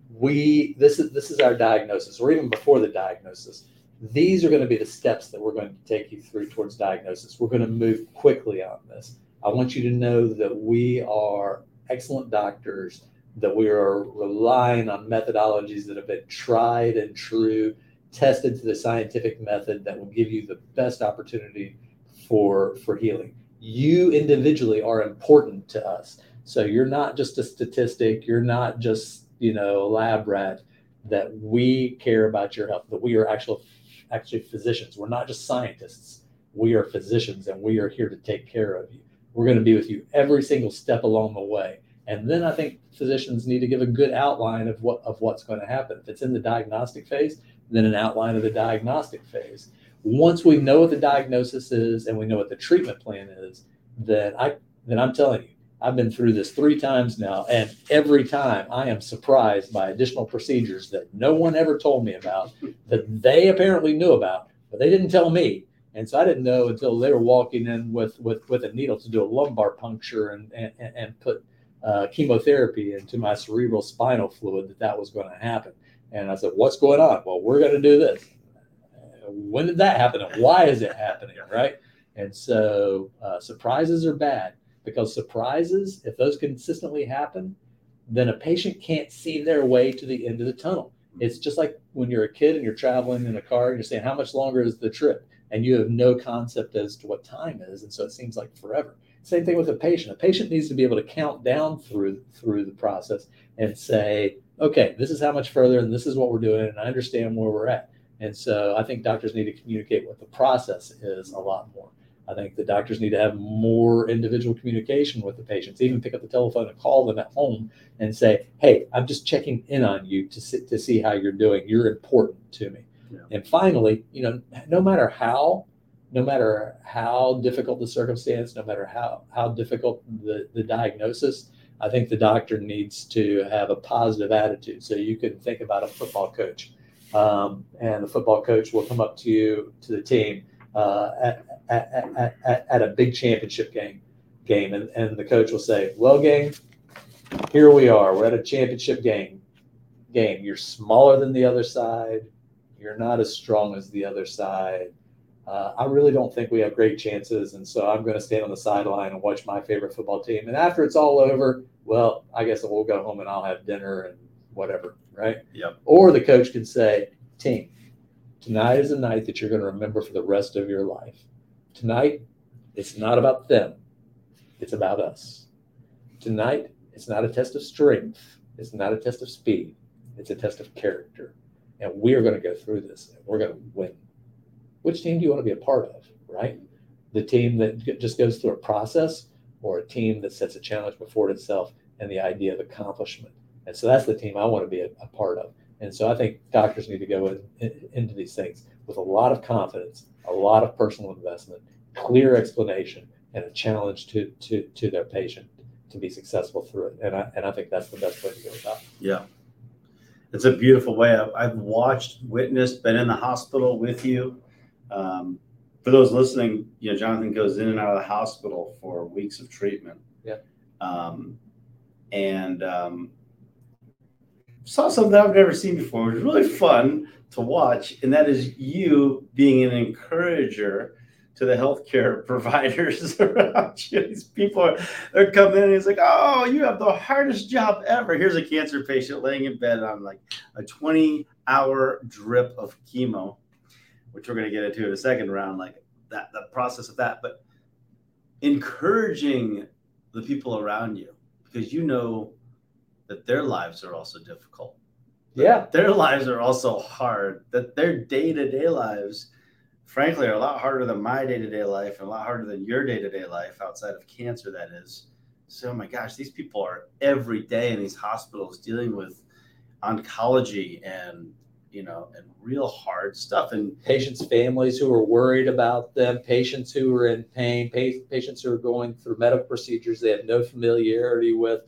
we this is this is our diagnosis, or even before the diagnosis, these are going to be the steps that we're going to take you through towards diagnosis. We're going to move quickly on this. I want you to know that we are excellent doctors, that we are relying on methodologies that have been tried and true tested to the scientific method that will give you the best opportunity for for healing. You individually are important to us. So you're not just a statistic, you're not just, you know, a lab rat that we care about your health, that we are actual actually physicians. We're not just scientists. We are physicians and we are here to take care of you. We're going to be with you every single step along the way. And then I think physicians need to give a good outline of what of what's going to happen. If it's in the diagnostic phase, then an outline of the diagnostic phase. Once we know what the diagnosis is and we know what the treatment plan is, then I then I'm telling you, I've been through this three times now, and every time I am surprised by additional procedures that no one ever told me about, that they apparently knew about, but they didn't tell me. And so I didn't know until they were walking in with with, with a needle to do a lumbar puncture and and, and put uh, chemotherapy into my cerebral spinal fluid that that was going to happen. And I said, What's going on? Well, we're going to do this. When did that happen? And why is it happening? Right. And so uh, surprises are bad because surprises, if those consistently happen, then a patient can't see their way to the end of the tunnel. It's just like when you're a kid and you're traveling in a car and you're saying, How much longer is the trip? And you have no concept as to what time is. And so it seems like forever. Same thing with a patient. A patient needs to be able to count down through through the process and say, okay, this is how much further and this is what we're doing, and I understand where we're at. And so I think doctors need to communicate what the process is a lot more. I think the doctors need to have more individual communication with the patients, even pick up the telephone and call them at home and say, Hey, I'm just checking in on you to see, to see how you're doing. You're important to me. Yeah. And finally, you know, no matter how, no matter how difficult the circumstance, no matter how, how difficult the, the diagnosis, I think the doctor needs to have a positive attitude. So you can think about a football coach, um, and the football coach will come up to you to the team uh, at, at, at, at, a big championship game, game, and, and the coach will say, "Well, gang, here we are. We're at a championship game. Game. You're smaller than the other side. You're not as strong as the other side." Uh, I really don't think we have great chances. And so I'm going to stand on the sideline and watch my favorite football team. And after it's all over, well, I guess we'll go home and I'll have dinner and whatever, right? Yep. Or the coach can say, team, tonight is a night that you're going to remember for the rest of your life. Tonight, it's not about them, it's about us. Tonight, it's not a test of strength, it's not a test of speed, it's a test of character. And we are going to go through this and we're going to win which team do you want to be a part of, right? The team that just goes through a process or a team that sets a challenge before itself and the idea of accomplishment. And so that's the team I want to be a, a part of. And so I think doctors need to go in, in, into these things with a lot of confidence a lot of personal investment, clear explanation, and a challenge to to to their patient to be successful through it. And I and I think that's the best way to go about. It. Yeah, it's a beautiful way. I've, I've watched, witnessed, been in the hospital with you. Um, for those listening, you know, Jonathan goes in and out of the hospital for weeks of treatment. Yeah. Um, and um, saw something I've never seen before. It was really fun to watch, and that is you being an encourager to the healthcare providers around you. These people are they're coming in and he's like, Oh, you have the hardest job ever. Here's a cancer patient laying in bed on like a 20 hour drip of chemo, which we're gonna get into in a second round, like that the process of that, but encouraging the people around you because you know that their lives are also difficult. Yeah. Their lives are also hard, that their day to day lives, frankly, are a lot harder than my day to day life and a lot harder than your day to day life outside of cancer, that is. So, oh my gosh, these people are every day in these hospitals dealing with oncology and you know, and real hard stuff. And patients' families who are worried about them, patients who are in pain, patients who are going through medical procedures they have no familiarity with,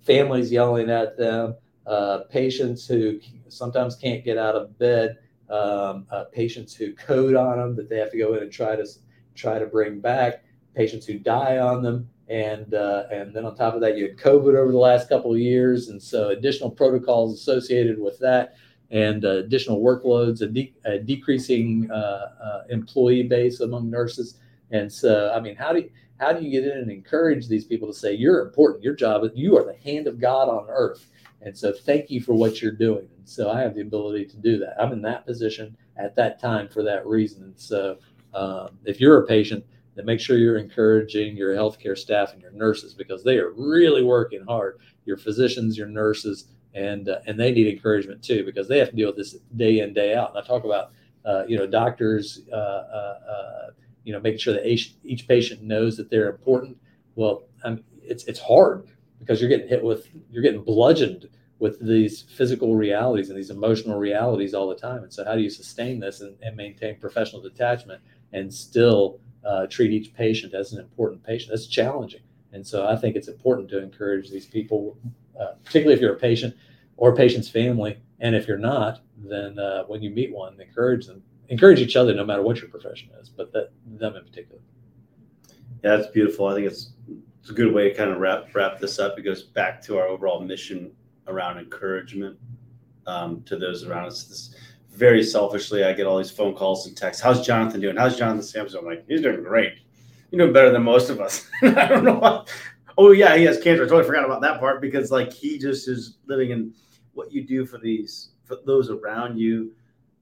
families yelling at them, uh, patients who sometimes can't get out of bed, um, uh, patients who code on them that they have to go in and try to try to bring back, patients who die on them, and uh, and then on top of that, you had COVID over the last couple of years, and so additional protocols associated with that, and uh, additional workloads, a, de- a decreasing uh, uh, employee base among nurses, and so I mean, how do you, how do you get in and encourage these people to say you're important, your job, you are the hand of God on earth, and so thank you for what you're doing. And so I have the ability to do that. I'm in that position at that time for that reason. And so um, if you're a patient, then make sure you're encouraging your healthcare staff and your nurses because they are really working hard. Your physicians, your nurses, and uh, and they need encouragement too because they have to deal with this day in day out. And I talk about uh, you know doctors, uh, uh, uh you know making sure that each, each patient knows that they're important. Well, um, it's it's hard because you're getting hit with you're getting bludgeoned with these physical realities and these emotional realities all the time. And so, how do you sustain this and, and maintain professional detachment and still uh, treat each patient as an important patient? That's challenging. And so, I think it's important to encourage these people, uh, particularly if you're a patient or a patient's family. And if you're not, then uh, when you meet one, encourage them, encourage each other, no matter what your profession is, but that them in particular. Yeah, that's beautiful. I think it's it's a good way to kind of wrap wrap this up. It goes back to our overall mission around encouragement um, to those around us. This, very selfishly, I get all these phone calls and texts. How's Jonathan doing? How's Jonathan Sampson? I'm like, he's doing great. You know better than most of us. I don't know what. Oh yeah, he has cancer. I totally forgot about that part because like he just is living in what you do for these for those around you,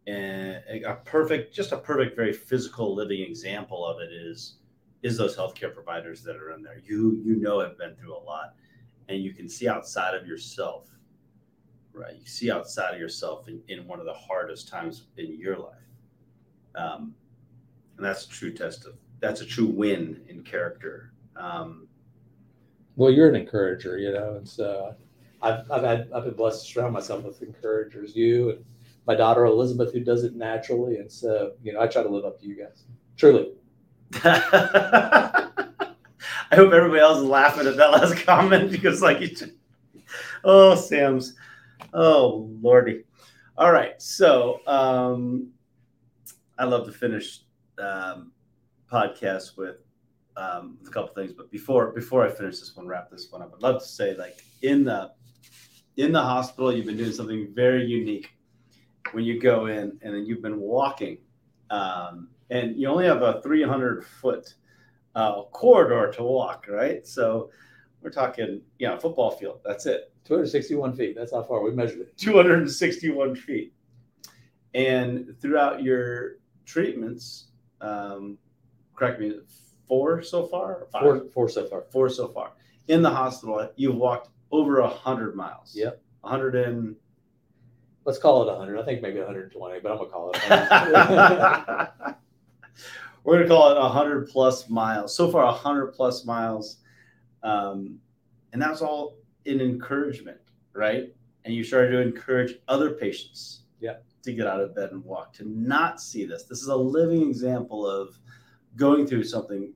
and a perfect, just a perfect, very physical living example of it is is those healthcare providers that are in there. You you know have been through a lot, and you can see outside of yourself right you see outside of yourself in, in one of the hardest times in your life um, and that's a true test of that's a true win in character um, well you're an encourager you know and so. I've, I've had i've been blessed to surround myself with encouragers you and my daughter elizabeth who does it naturally and so you know i try to live up to you guys. Truly. I hope everybody else is laughing at that last comment because, like, you oh, Sam's, oh, lordy. All right, so um, I love to finish um, podcasts with um, a couple things, but before before I finish this one, wrap this one up, I'd love to say, like, in the in the hospital, you've been doing something very unique when you go in, and then you've been walking, um, and you only have a 300 foot uh, corridor to walk, right? So we're talking, you know, football field. That's it. 261 feet. That's how far we measured it. 261 feet. And throughout your treatments, um, correct me, four so far? Four, four so far. Four so far. In the hospital, you've walked over a hundred miles. Yep. hundred and let's call it 100. I think maybe 120, but I'm gonna call it. we're going to call it 100 plus miles. So far, 100 plus miles. Um, and that's all in encouragement, right? And you started to encourage other patients. Yeah. to get out of bed and walk, to not see this. This is a living example of going through something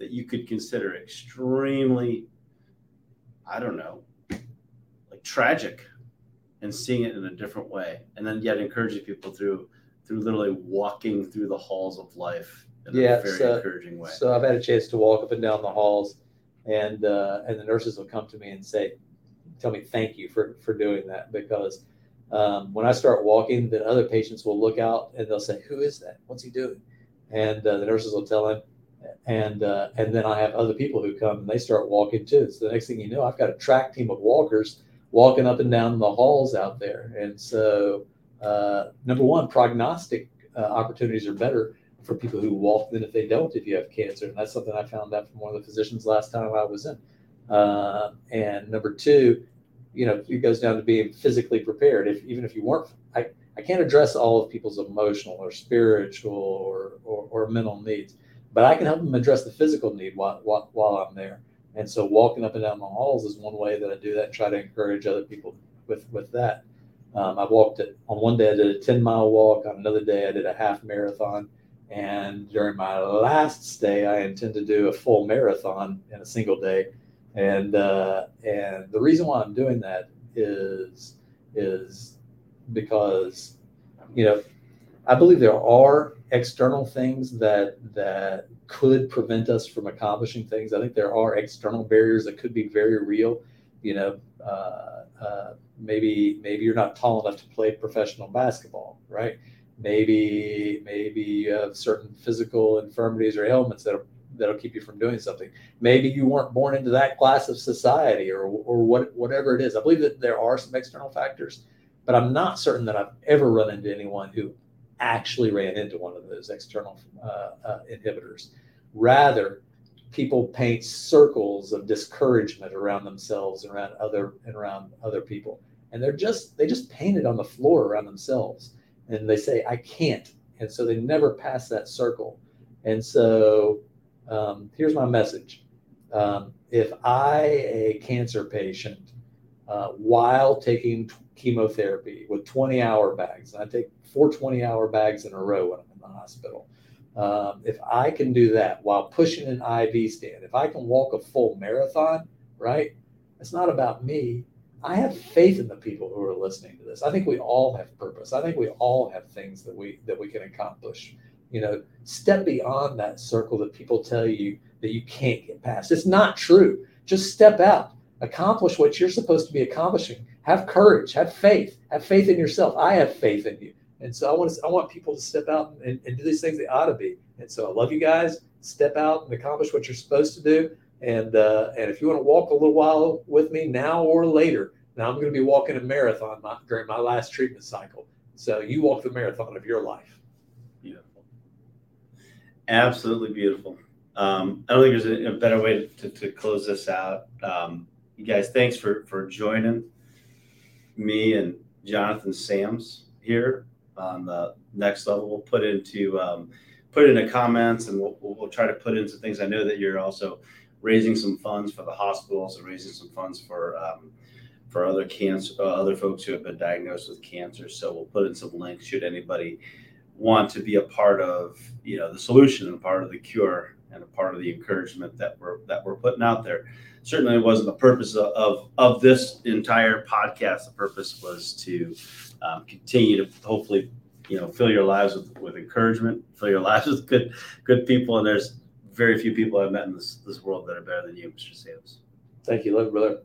that you could consider extremely, I don't know, like tragic and seeing it in a different way. And then yet encouraging people through through literally walking through the halls of life in Yeah, a very so- encouraging way. So I've had a chance to walk up and down the halls, and uh, and the nurses will come to me and say, "Tell me thank you for for doing that," because um, when I start walking, then other patients will look out and they'll say, "Who is that? What's he doing?" And uh, the nurses will tell him, and uh, and then I have other people who come and they start walking too. So the next thing you know, I've got a track team of walkers walking up and down the halls out there, and so uh, number one, prognostic uh, opportunities are better for people who walk than if they don't if you have cancer. And that's something I found out from one of the physicians last time I was in. Uh, and number two, you know, it goes down to being physically prepared. If even if you weren't, I, I can't address all of people's emotional or spiritual or, or, or mental needs, but I can help them address the physical need while, while, while I'm there. And so walking up and down the halls is one way that I do that and try to encourage other people with, with that. Um, I walked it on one day. I did a 10 mile walk. On another day, I did a half marathon. And during my last stay, I intend to do a full marathon in a single day. And uh, and the reason why I'm doing that is is because you know I believe there are external things that that could prevent us from accomplishing things. I think there are external barriers that could be very real. You know, uh, uh, maybe maybe you're not tall enough to play professional basketball, right? Maybe maybe you have certain physical infirmities or ailments that that'll keep you from doing something. Maybe you weren't born into that class of society, or or what whatever it is. I believe that there are some external factors, but I'm not certain that I've ever run into anyone who actually ran into one of those external uh, uh, inhibitors. Rather, people paint circles of discouragement around themselves, around other, and around other people, and they're just they just paint it on the floor around themselves, and they say I can't, and so they never pass that circle. And so, um, here's my message: um, If I, a cancer patient, uh, while taking chemotherapy with 20 hour bags, and I take four 20 hour bags in a row when I'm in the hospital. Um, if I can do that while pushing an IV stand, if I can walk a full marathon, right? It's not about me. I have faith in the people who are listening to this. I think we all have purpose. I think we all have things that we that we can accomplish. You know, step beyond that circle that people tell you that you can't get past. It's not true. Just step out, accomplish what you're supposed to be accomplishing. Have courage, have faith, have faith in yourself. I have faith in you. And so I want to, I want people to step out and, and do these things they ought to be. And so I love you guys. Step out and accomplish what you're supposed to do. And uh, and if you want to walk a little while with me now or later, now I'm going to be walking a marathon my, during my last treatment cycle. So you walk the marathon of your life. Beautiful. Absolutely beautiful. Um, I don't think there's a, a better way to, to close this out. Um, you guys, thanks for, for joining me and Jonathan Sams here on the next level. We'll put into um, put into comments and we'll, we'll, try to put into things. I know that you're also raising some funds for the hospitals and raising some funds for um, for other cancer, uh, other folks who have been diagnosed with cancer. So we'll put in some links should anybody want to be a part of you know the solution and a part of the cure and a part of the encouragement that we're that we're putting out there. Certainly, it wasn't the purpose of of, of this entire podcast. The purpose was to um, continue to hopefully you know fill your lives with, with encouragement, fill your lives with good good people. And there's very few people I've met in this this world that are better than you, Mr. Sams. Thank you, love you, brother.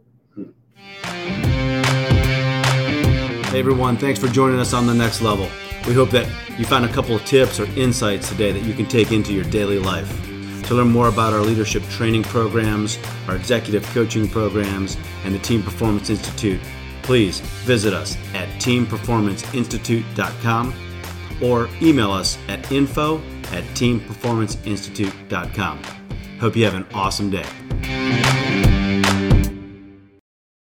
Hey everyone, thanks for joining us on the next level. We hope that you found a couple of tips or insights today that you can take into your daily life. To learn more about our leadership training programs, our executive coaching programs, and the Team Performance Institute, please visit us at teamperformanceinstitute.com or email us at info at teamperformanceinstitute.com. Hope you have an awesome day.